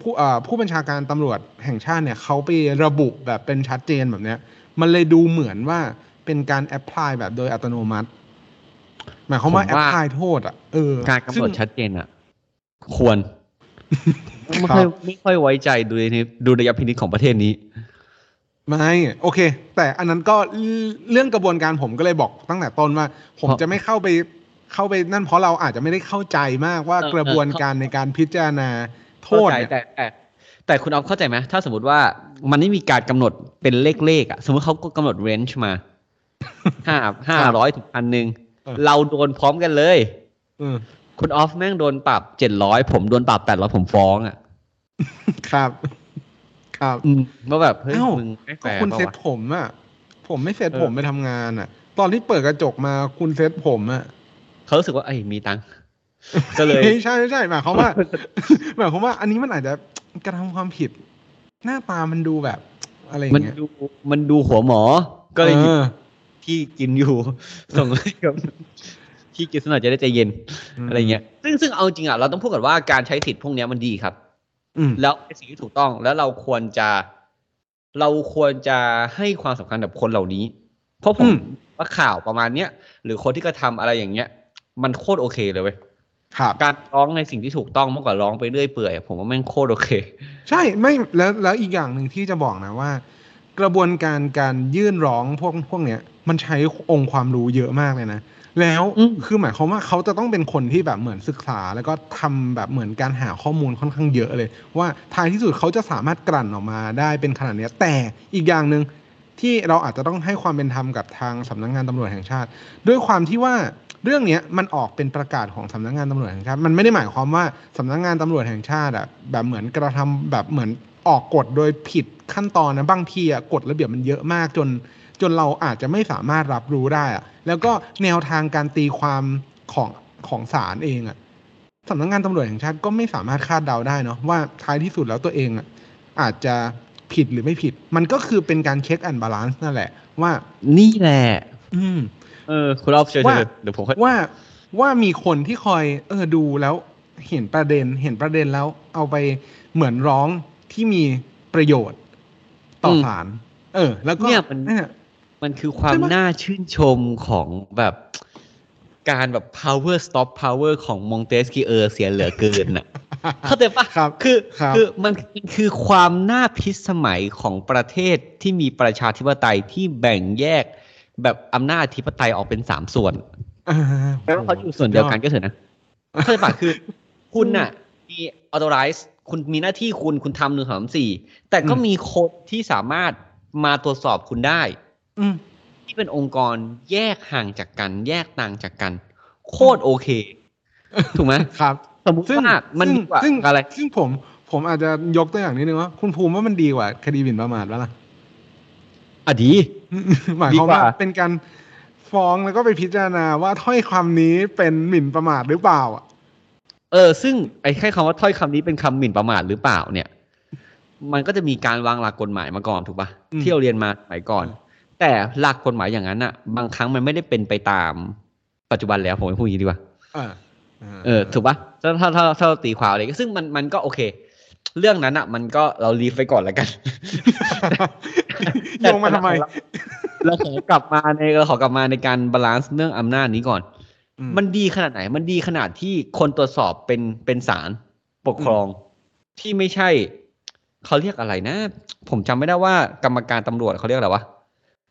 ผู้อ่าผู้บัญชาการตำรวจแห่งชาติเนี่ยเขาไประบุแบบเป็นชัดเจนแบบเนี้ยมันเลยดูเหมือนว่าเป็นการแอพพลายแบบโดยอัตโนมัติ หมายความว่าผมแอพว่าพลายโทษอะเออการกำหนดซึ่งชัดเจนอะ ควร ไม่ครัค่อยบไม่ค่อยไว้ใจดูในดูในยพินิจของประเทศนี้ ไม่โอเค แต่อันนั้นก็เรื่องกระบวนการผมก็เลยบอกตั้งแต่ต้นว่า ผมเพราะจะไม่เข้าไปเข้าไปนั่นเพราะเราอาจจะไม่ได้เข้าใจมากว่าเออกระบวนเออการในการพิจารณาโทษเข้าใจเนี่ยแต่แต่แต่คุณเอาเข้าใจไหมถ้าสมมติว่ามันไม่มีการกำหนดเป็นเลขเลขๆอะสมมติเขาก็กำหนดเรนจ์มาห้าห้าร้อยถึงพันหนึ่ง เออเราโดนพร้อมกันเลยเออคุณออฟแม่งโดนปรับเจ็ดร้อยผมโดนปรับแปดร้อยผมฟ้องอะ ครับ ครับอืมว่าแบบเฮ้ยเอ้ามึงไม่แฟก็ร์คุณปะเซ็ตวะผมอะ ผมไม่เซ็ตเออผมไปทำงานอะ ตอนที่เปิดกระจกมาคุณเซ็ตผมอะเขารู้สึกว่าไอ้ยมีตังค์ก็เลยไม่ใช่ไม่ใช่หมายความว่าหมายความว่า อันนี้มันอาจจะกระทำความผิด หน้าตามันดูแบบ อะไรอย่ามันงเงี้ยดูมันดูหัวหมอ ก็เลยหยิบออ ที่กินอยู่ ส่งให้กับที่กินสักหน่อยจะได้ใจเย็นอืมอะไรเงี้ย ซึ่งซึ่งเอาจริงอะเราต้องพูดกันว่าการใช้สิทธิ์พวกเนี้ยมันดีครับอืมแล้วเป็นสิ่งที่ถูกต้องแล้วเราควรจะเราควรจะให้ความสำคัญกับคนเหล่านี้ เพราะผอืมมว่าข่าวประมาณเนี้ยหรือคนที่กระทำอะไรอย่างเงี้ย มันโคตรโอเคเลยเว้ยครับการร้องในสิ่งที่ถูกต้องมากกว่าร้องไปเรื่อยเปื่อยผมว่าแม่งโคตรโอเค ใช่ไม่แล้วแล้วอีกอย่างหนึ่งที่จะบอกนะว่า กระบวนการการยื่นร้องพวกพวกเนี้ย มันใช้องค์ความรู้เยอะมากเลยนะ แล้วอืมคือหมายความว่าเขาจะต้องเป็นคนที่แบบเหมือนศึกษา แล้วก็ทำแบบเหมือนการหาข้อมูลค่อนข้างเยอะเลย ว่าท้ายที่สุดเขาจะสามารถกลั่นออกมาได้เป็นขนาดเนี้ยแต่อีกอย่างหนึ่งที่เราอาจจะต้องให้ความเป็นธรรมกับทางสำนักงานตำรวจแห่งชาติ ด้วยความที่ว่าเรื่องเนี้ยมันออกเป็นประกาศของสำนักงานตำรวจแห่งชาติ มันไม่ได้หมายความว่าสำนักงานตำรวจแห่งชาติอะแบบเหมือนกระทำแบบเหมือนออกกฎโดยผิดขั้นตอนนะบางทีอะกฎระเบียบมันเยอะมากจน จนเราอาจจะไม่สามารถรับรู้ได้อะแล้วก็แนวทางการตีความของของศาลเองอะสำนักงานตำรวจแห่งชาติก็ไม่สามารถคาดเดาได้เนาะว่าท้ายที่สุดแล้วตัวเองอะอาจจะผิดหรือไม่ผิด มันก็คือเป็นการ check and balance นั่นแหละ ว่านี่แหละ อืม เออคุณออฟเชิญว่าเชิญเดี๋ยวผมค่อยว่าว่ามีคนที่คอย เออดูแล้วเห็นประเด็นเห็นประเด็นแล้ว เอาไปเหมือนร้องที่มีประโยชน์ต่อศาลเออ แล้วก็เนี่ยมันเนี่ย มันคือความใช่ปะน่าชื่นชมของแบบการแบบ power stop power ของมงเตสกีเออร์เสียเหลือเกินน่ะเข้าใจปะครับคือครับคือมันคือความน่าพิสมัยของประเทศที่มีประชาธิปไตยที่แบ่งแยกแบบอำนาจอธิปไตยออกเป็นสามส่วนอ่าแปลว่าเขาอยู่ส่วนเดียวกันก็เถอะนะเข้าใจปะคือ คุณน่ะ มี authorize คุณมีหน้าที่คุณคุณทำหนึ่งสามสี่แต่ก็มีคนที่สามารถมาตรวจสอบคุณได้อืม ที่เป็นองค์กรแยกห่างจากกัน แยกต่างจากกัน โคตรโอเค ถูกไหมครับ สมมติซึ่งว่ามันซึ่งดีกว่าซึ่งอะไร ซึ่งผมผมอาจจะยกตัวอย่างนิดนึงว่าคุณภูมิว่ามันดีกว่า คดีหมิ่นประมาทวะล่ะอะดีหมายความว่าดีกว่าเป็นการฟ้องแล้วก็ไปพิจารณาว่าถ้อยคำนี้เป็นหมิ่นประมาทหรือเปล่าอะเออ ซึ่งไอ้แค่คำว่าถ้อยคำนี้เป็นคำหมิ่นประมาทหรือเปล่าเนี่ย มันก็จะมีการวางหลักกฎหมายมาก่อนถูกปะอืมที่เราเรียนมาสมัยก่อนอืม แต่หลักกฎหมายอย่างนั้นอะ บางครั้งมันไม่ได้เป็นไปตามปัจจุบันแล้วผมไม่พูดอย่างนี้ดีกว่าอ่าเออถูกปะถ้าถ้าถ้าถ้าเราตีความอะไรก็ซึ่งมันมันก็โอเค เรื่องนั้นอะ มันก็เรา leave ไปก่อนแล้วกันโยงมาทำไมเราขอกลับมาในเราขอกลับมาในการ balance เรื่องอำนาจนี้ก่อนอืมันดีขนาดไหน มันดีขนาดที่คนตรวจสอบเป็นเป็นศาลปกครองที่ไม่ใช่ เขาเรียกอะไรนะ ผมจำไม่ได้ว่ากรรมการตำรวจเขาเรียกอะไรวะ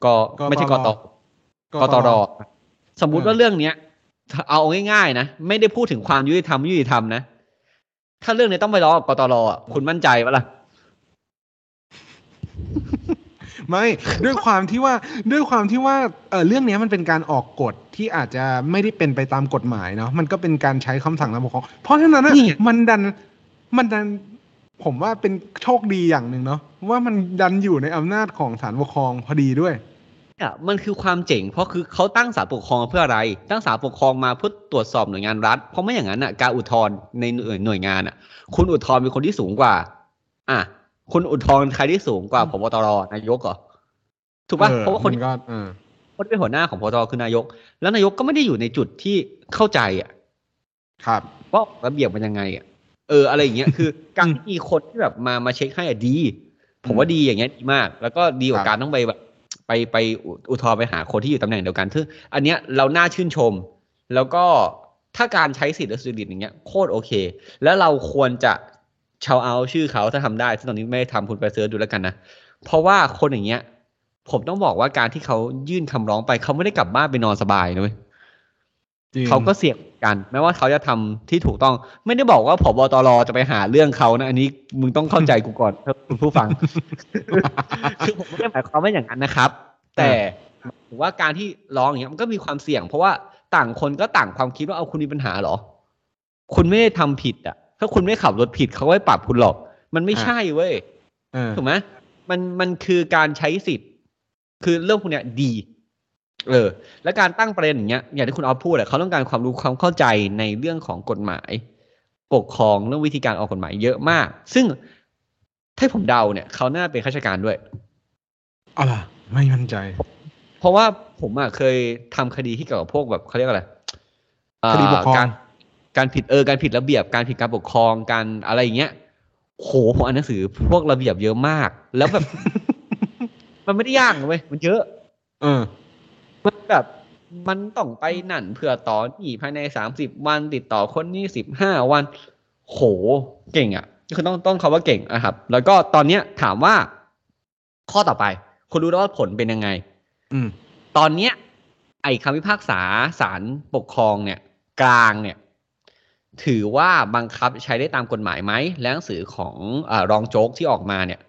กไม่ใช่กตกตรสมมุติว่าเรื่องเนี้ย เอาง่ายๆนะไม่ได้พูดถึงความยุติธรรมไม่ยุติธรรมนะถ้าเรื่องนี้ต้องไปร้องกับกตรอะคุณมั่นใจปะล่ะไม่ด้วยความที่ว่าด้วยความที่ว่าเออเรื่องเนี้ยมันเป็นการออกกฎที่อาจจะไม่ได้เป็นไปตามกฎหมายเนาะมันก็เป็นการใช้คำสั่งทางปกครองเพราะฉะนั้นนะนี่ไงมันดันมันดัน ผมว่าเป็นโชคดีอย่างหนึ่งเนาะว่ามันดันอยู่ในอำนาจของศาลปกครองพอดีด้วยเนี่ยมันคือความเจ๋งเพราะคือเขาตั้งศาลปกครองมาเพื่ออะไร ตั้งศาลปกครองมาเพื่อตรวจสอบหน่วยงานรัฐ เพราะไม่อย่างนั้นอะการอุทธรณ์ในหน่วยหน่วยงานอะ คุณอุทธรณ์เป็นคนที่สูงกว่า อะคุณอุทธรณ์ใครที่สูงกว่าพบตรนายกเหรอถูกป่ะออเพราะว่าคนมันก็เออคนที่เป็นหัวหน้าของพบตรคือนายก แล้วนายกก็ไม่ได้อยู่ในจุดที่เข้าใจอะ ครับว่าระเบียบมันยังไงอะ เอออะไรอย่างเงี้ยคือการที่มีคนที่แบบมามาเช็คให้อะดี ผมว่าดีอย่างเงี้ยดีมาก แล้วก็ดีกว่าครับการต้องไปแบบไปไปอุอุทธรณ์ไปหาคนที่อยู่ตำแหน่งเดียวกันซึ่งอันเนี้ยเราน่าชื่นชม แล้วก็ถ้าการใช้สิทธิ์และสุจริตอย่างเงี้ยโคตรโอเค แล้วเราควรจะชาวเอาชื่อเขาถ้าทำได้ซึ่งตอนนี้ไม่ได้ทำคุณไปเสิร์ชดูแล้วกันนะ เพราะว่าคนอย่างเงี้ย ผมต้องบอกว่าการที่เขายื่นคำร้องไปเขาไม่ได้กลับบ้านไปนอนสบายนะเว้ยจริง เขาก็เสี่ยงกันไม่ว่าเขาจะทำที่ถูกต้อง ไม่ได้บอกว่าผบตรจะไปหาเรื่องเขานะ อันนี้มึงต้องเข้าใจกูก่อนคุณผู้ฟังคือผมไม่ได้หมายความว่าอย่างนั้นนะครับ แต่ถือว่าการที่ร้องอย่างเงี้ยมันก็มีความเสี่ยง เพราะว่าต่างคนก็ต่างความคิดว่าเอาคุณมีปัญหาเหรอ คุณไม่ได้ทำผิด อะ ถ้าคุณไม่ขับรถผิดเขาก็ไม่ปรับคุณหรอก มันไม่ใช่เว้ยเออถูกไหมมันมันคือการใช้สิทธิ์ คือเรื่องพวกเนี้ยดี เออ และการตั้งประเด็นอย่างเงี้ยอย่างที่คุณออฟพูดอะเขาต้องการความรู้ความเข้าใจในเรื่องของกฎหมาย ปกครองเรื่องวิธีการออกกฎหมายเยอะมาก ซึ่งถ้าผมเดาเนี่ยเขาน่าเป็นข้าราชการด้วยเอาล่ะไม่มั่นใจ เพราะว่าผมอะเคยทำคดีที่เกี่ยวกับพวกแบบเขาเรียกอะไรเอ่อคดีปกครองการการผิดเออการผิดระเบียบการผิดการปกครองการอะไรอย่างเงี้ยโหผมอ่านหนังสือพวกระเบียบเยอะมาก แล้วแบบ มันไม่ได้ยากนะเว้ยมันเยอะ เออ มันแบบมันต้องไปนั่นเพื่อต่อนี่ภายในสามสิบวันติดต่อคนนี้สิบห้าวัน โหเก่งอะคือต้องต้องเขาว่าเก่งนะครับ แล้วก็ตอนเนี้ยถามว่า ข้อต่อไป คุณรู้แล้วว่าผลเป็นยังไง อืม ตอนเนี้ย ไอ้คำพิพากษาศาลปกครองเนี่ย กลางเนี่ย ถือว่าบังคับใช้ได้ตามกฎหมายไหมและหนังสือของอารองโจ๊กที่ออกมาเนี่ย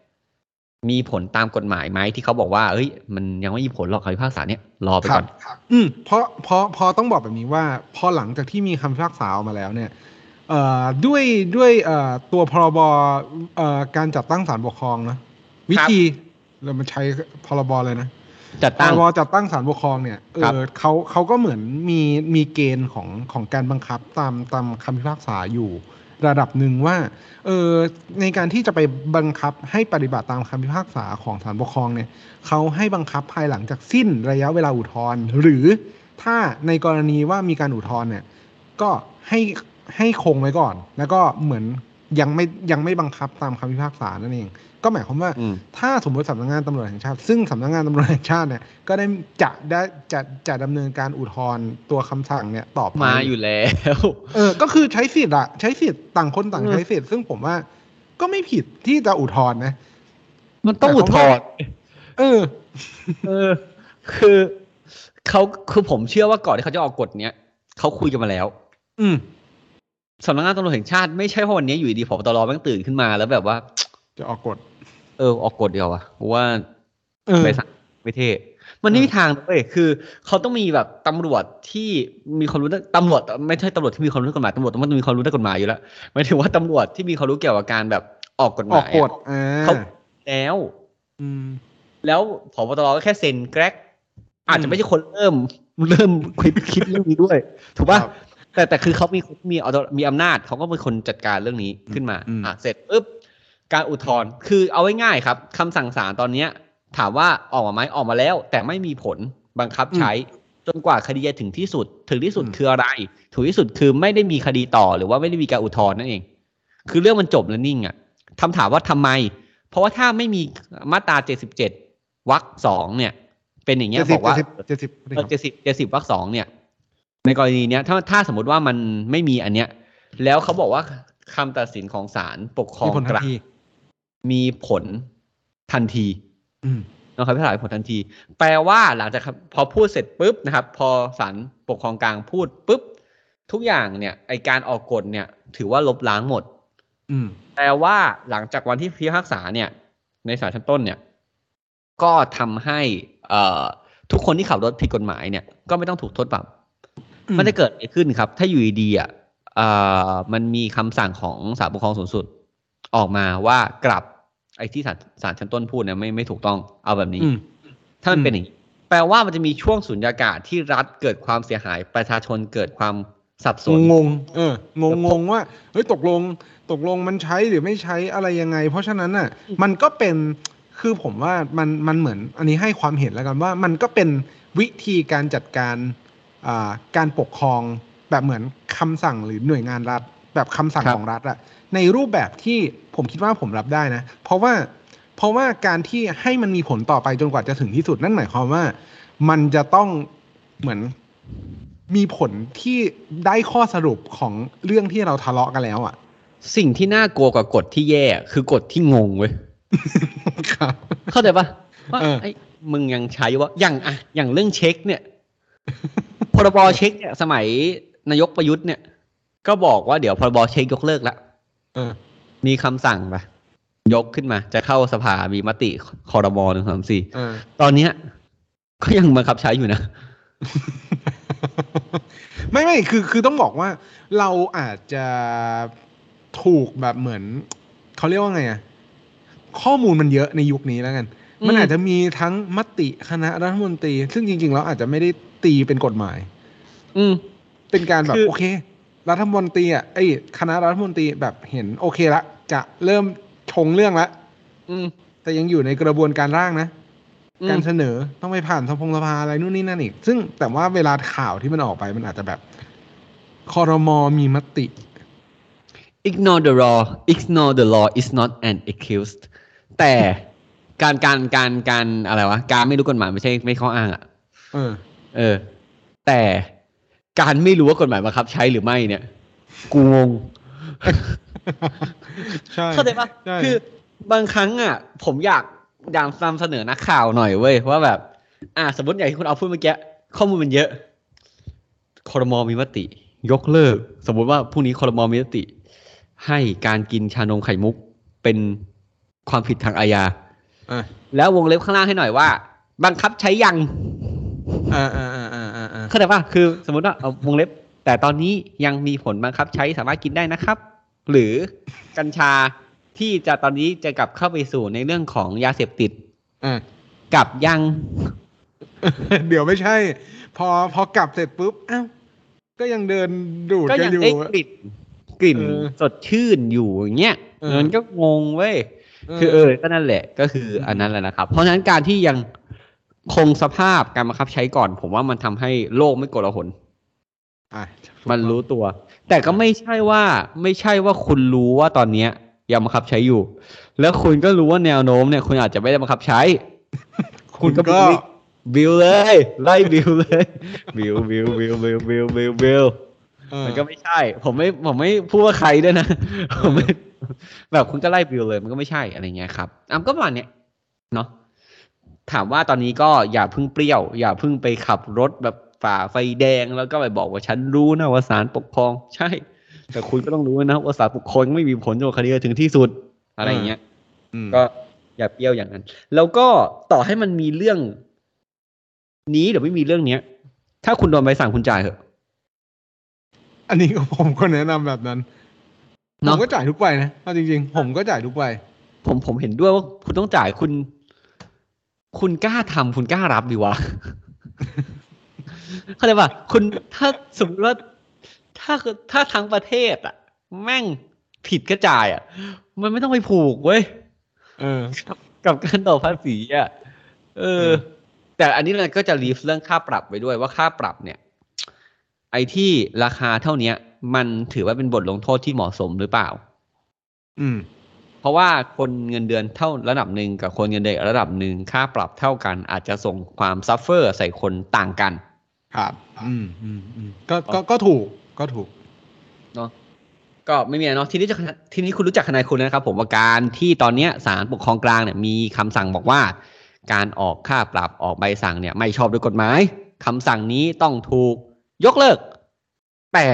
มีผลตามกฎหมายไหมที่เขาบอกว่า เอ้ย มันยังไม่มีผลหรอกคำพิพากษาเนี่ยรอไปก่อนอืมเพราะเพราะเพราะต้องบอกแบบนี้ว่า พอหลังจากที่มีคำพิพากษาออกมาแล้วเนี่ยเอ่อด้วยด้วยเอ่อตัวพรบเอ่อการจัดตั้งศาลปกครองนะวิธีเรามาใช้พรบเลยนะจัดพตั้งรบจัดตั้งศาลปกครองเนี่ยเอครับอเขาเขาก็เหมือนมีมีเกณฑ์ของของการบังคับตามตามคำพิพากษาอยู่ ระดับหนึ่งว่าเออในการที่จะไปบังคับให้ปฏิบัติตามคำพิพากษาของศาลปกครองเนี่ยเขาให้บังคับภายหลังจากสิ้นระยะเวลาอุทธรณ์หรือถ้าในกรณีว่ามีการอุทธรณ์เนี่ยก็ให้ให้คงไว้ก่อน แล้วก็เหมือน ยังไม่ยังไม่บังคับตามคำพิพากษานั่นเอง ก็หมายความว่าอืมถ้าสมมติสำนักงานตำรวจแห่งชาติ ซึ่งสำนักงานตำรวจแห่งชาติเนี่ยก็ได้จะได้จะจะดำเนินการอุทธรณ์ตัวคำสั่งเนี่ยต่อไปมาอยู่แล้วเออ ก็คือใช้สิทธิ์อะใช้สิทธิ์ต่างคนต่างเออใช้สิทธิ์ซึ่งผมว่า ก็ไม่ผิดที่จะอุทธรณ์นะ มันต้องอุทธรณ์เออ เออ คือเขาคือผมเชื่อว่าก่อนที่เขาจะออกกฎเนี้ยเขาคุยกันมาแล้ว อืม สำนักงานตำรวจแห่งชาติไม่ใช่เพราะวันนี้อยู่ดีๆผบตรแม่งตื่นขึ้นมาแล้วแบบว่า จะออกกฎ เออออกกฎเดียวอะเพราะว่าเออไปสั่งไม่เท่มันไม่มีทางเว้ยคือเขาต้องมีแบบตำรวจที่มีความรู้ด้านตำรวจไม่ใช่ตำรวจที่มีความรู้ด้านกฎหมายตำรวจต้องมีความรู้ด้านกฎหมายอยู่แล้วหมายถึงว่าตำรวจที่มีความรู้เกี่ยวกับการแบบออกกฎหออมากยกอะฎอ่าเขาแล้วอืมแล้วผบตรก็แค่เซ็นแกรกอาจจะไม่ใช่คนเริ่มเริ่มคิดคิดเรื่องนี้ด้วย ถูกป่ะครับ แต่แต่คือเขามีมีเอามีอำนาจเขาก็เป็นคนจัดการเรื่องนี้ขึ้นมาอืมอะเสร็จปุ๊บการอุทธรณ์คือเอาไว้ง่ายครับคำสั่งศาลตอนเนี้ย ถามว่าออกมาไหมออกมาแล้ว แต่ไม่มีผลบังคับใช้ จนกว่าคดีจะถึงที่สุด ถึงที่สุดคืออะไร ถึงที่สุดคือไม่ได้มีคดีต่อหรือว่าไม่ได้มีการอุทธรณ์นั่นเอง คือเรื่องมันจบแล้วนิ่งอะคำถามว่าทำไม เพราะว่าถ้าไม่มีมาตราเจ็ดสิบเจ็ดวรรคสองเนี่ย เป็นอย่างเงี้ยเจ็ดสิบอกว่าเจ็ดสิบเจ็ดสิบเจ็ดสิบเจ็ดสิบวรรคสองเนี่ย ในกรณีเนี้ยถ้าถ้าสมมติว่ามันไม่มีอันเนี้ย แล้วเขาบอกว่าคำตัดสินของศาลปกครองมีผลทักนลางทีมีผลทันทีอืมน้องคำพิพากษามีผลทันที แปลว่าหลังจากคำพอพูดเสร็จปุ๊บนะครับ พอศาลปกครองกลางพูดปุ๊บทุกอย่างเนี่ยไอการออกกฎเนี่ย ถือว่าลบล้างหมด อืมแปลว่าหลังจากวันที่พิพากษาเนี่ย ในศาลชั้นต้นเนี่ย ก็ทำให้ เอ่อ ทุกคนที่ขับรถผิดกฎหมายเนี่ย ก็ไม่ต้องถูกโทษปรับอื มมันจะเกิดอะไรขึ้นครับ ถ้าอยู่ดีๆอะเอ่อมันมีคำสั่งของศาลปกครองสูงสุด ออกมาว่ากลับไอ้ที่ศาลศาลชั้นต้นพูดเนี่ยไม่ไม่ถูกต้องเอาแบบนี้อืมถ้ามันอืมเป็นอย่างนี้แปลว่ามันจะมีช่วงสุญญากาศที่รัฐเกิดความเสียหายประชาชนเกิดความสับสนงงๆเอองงงงๆว่าเฮ้ยตกลงตกลงมันใช้หรือไม่ใช้อะไรยังไง เพราะฉะนั้นน่ะ มันก็เป็นคือผมว่ามันมันเหมือน อันนี้ให้ความเห็นแล้วกันว่า มันก็เป็นวิธีการจัดการอ่า การปกครองแบบเหมือนคำสั่งหรือหน่วยงานรัฐ แบบคำสั่งครับของรัฐอะในรูปแบบที่ผมคิดว่าผมรับได้นะ เพราะว่าเพราะว่าการที่ให้มันมีผลต่อไปจนกว่าจะถึงที่สุดนั่นหมายความว่า มันจะต้องเหมือนมีผลที่ได้ข้อสรุปของเรื่องที่เราทะเลาะกันแล้วอะสิ่งที่น่ากลัวกว่ากฎที่แย่ คือกฎที่งงเว้ยครับ เข้าใจปะว่าเออไอ้มึงยังใช้ว่าอย่างอะอย่างเรื่องเช็คเนี่ย พรบเช็คเนี่ยสมัยนายกประยุทธ์เนี่ย ก็บอกว่าเดี๋ยวพรบเช็คยกเลิกละเออมีคำสั่งไปยกขึ้นมา จะเข้าสภามีมติคอรมอหนึ่งสามสี่เออตอนเนี้ยก็ยังบังคับใช้อยู่นะ ไม่ไม่คือคือต้องบอกว่าเราอาจจะถูกแบบเหมือน เขาเรียกว่าไงอะข้อมูลมันเยอะในยุคนี้แล้วกันอืมมันอาจจะมีทั้งมติคณะรัฐมนตรี ซึ่งจริงๆ แล้วอาจจะไม่ได้ ตีเป็นกฎหมาย อืม เป็นการแบบคือโอเค รัฐมนตรีอะไอ้ยคณะรัฐมนตรีแบบเห็นโอเคละ จะเริ่มชงเรื่องละ อืม แต่ยังอยู่ในกระบวนการร่างนะอืมการเสนอต้องไปผ่านสภงสภาอะไรนู่นนี่นั่นอีก ซึ่งแต่ว่าเวลาข่าวที่มันออกไปมันอาจจะแบบคอรมอมีมติ ignore the law ignore the law is not an excuse แต่การการการการอะไรวะ การไม่รู้กฎหมายไม่ใช่ไม่ข้ออ้างอะเออ เออ แต่การไม่รู้ว่ากฎหมายบังคับใช้หรือไม่เนี่ย กูงงใช่เข้าใจปะใช่คือบางครั้งอะ ผมอยากอยากนำเสนอนักข่าวหน่อยเว้ยว่าแบบ อะสมมติอย่างที่คุณเอาพูดเมื่อกี้ข้อมูลมันเยอะคอรมอมีมติ ยกเลิก สมมุติว่าพรุ่งนี้คอรมอมีมติ ให้การกินชานมไข่มุกเป็นความผิดทางอาญาอ่าแล้ววงเล็บข้างล่างให้หน่อยว่า บังคับใช้ยัง อ่าอ่าอ่าอ่าอ่าอ่าเข้าใจป่ะคือสมมติว่าเอาวงเล็บ แต่ตอนนี้ยังมีผลบังคับใช้สามารถกินได้นะครับ หรือกัญชาที่จะตอนนี้จะกลับเข้าไปสู่ในเรื่องของยาเสพติดอ่ากับยังเดี๋ยวไม่ใช่ พอพอกลับเสร็จปุ๊บอ้าวก็ยังเดินดูดก็กันยังอยู่ได้กลิ่นกลิ่นเออสดชื่นอยู่อย่างเงี้ยเออมันก็งงเว้ยคือเออก็นั่นแหละก็คืออันนั้นแหละนะครับ เพราะฉะนั้นการที่ยัง คงสภาพการบังคับใช้ก่อน ผมว่ามันทำให้โลกไม่โกลาหลอะมันรู้ตัว แต่ก็ไม่ใช่ว่า ไม่ใช่ว่าคุณรู้ว่าตอนเนี้ยยังบังคับใช้อยู่ แล้วคุณก็รู้ว่าแนวโน้มเนี่ย คุณอาจจะไม่ได้บังคับใช้ คุณก็บิดเลย ไล่บิดเลยบิดบิดบิดบิดบิดบิดบิดเออมันก็ไม่ใช่ ผมไม่ผมไม่พูดว่าใครด้วยนะผมไม่แบบคุณก็ไล่บิดเลย มันก็ไม่ใช่อะไรเงี้ยครับอะก็ประมาณเนี้ยเนาะ ถามว่าตอนนี้ก็อย่าเพึ่งเปรี้ยว อย่าเพึ่งไปขับรถแบบฝ่าไฟแดงแล้วก็ไปบอกว่าฉันรู้นะว่าศาลปกครอง ใช่ แต่คุณก็ต้องรู้นะว่าศาลปกครองไม่มีผลโจนคดีถึงที่สุดอะไรเงี้ยอืมก็อย่าเปรี้ยวอย่างนั้น แล้วก็ต่อให้มันมีเรื่อง นี้หรือไม่มีเรื่องเนี้ย ถ้าคุณโดนใบสั่งคุณจ่ายเถอะอันนี้ก็ผมก็แนะนำแบบนั้นผเนอะมก็จ่ายทุกใบนะเอาจริง ๆ ผมก็จ่ายทุกใบผมผมเห็นด้วยว่าคุณต้องจ่ายคุณ คุณกล้าทำคุณกล้ารับดีวะเข้าใจป่ะคุณถ้าสมมติว่าถ้าถ้าทั้งประเทศอะ แม่งผิดกระจายอะ มันไม่ต้องไปผูกเว้ยเออ กับกับการต่อภาษีอะเออเออแต่อันนี้มันก็จะรีฟเรื่องค่าปรับไปด้วยว่าค่าปรับเนี่ย ไอ้ที่ราคาเท่าเนี้ย มันถือว่าเป็นบทลงโทษที่เหมาะสมหรือเปล่า อืม เพราะว่าคนเงินเดือนเท่าระดับหนึ่งกับคนเงินเดือนอีกระดับหนึ่งค่าปรับเท่ากัน อาจจะส่งความ suffer ใส่คนต่างกัน ครับ อืมอืมอืมก็ก็ก็ถูกก็ถูกเนาะก็ไม่มีอะไรเนาะทีนี้จะทีนี้คุณรู้จักทนายคุณนะครับ ผมว่าการที่ตอนเนี้ยศาลปกครองกลางเนี่ยมีคำสั่งบอกว่า การออกค่าปรับออกใบสั่งเนี่ย ไม่ชอบด้วยกฎหมายคำสั่งนี้ต้องถูกยกเลิก แต่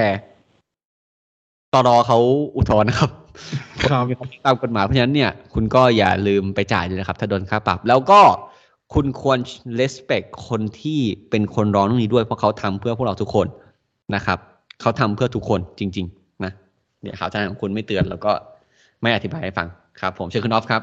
ตร.เขาอุทธรณ์นะครับ ครับตามกฎหมายเพราะฉะนั้นเนี่ย คุณก็อย่าลืมไปจ่ายเลยนะครับ ถ้าโดนค่าปรับ แล้วก็คุณควร respect คนที่เป็นคนร้องเรื่องนี้ด้วยเพราะเขาทำเพื่อพวกเราทุกคนนะครับ เขาทำเพื่อทุกคนจริง ๆ นะเนี่ยข่าวจ้างของคุณไม่เตือนแล้วก็ไม่อธิบายให้ฟังครับ ผมเชิญคุณออฟครับ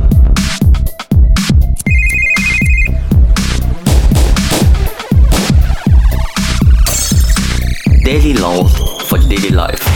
Daily laws for daily life.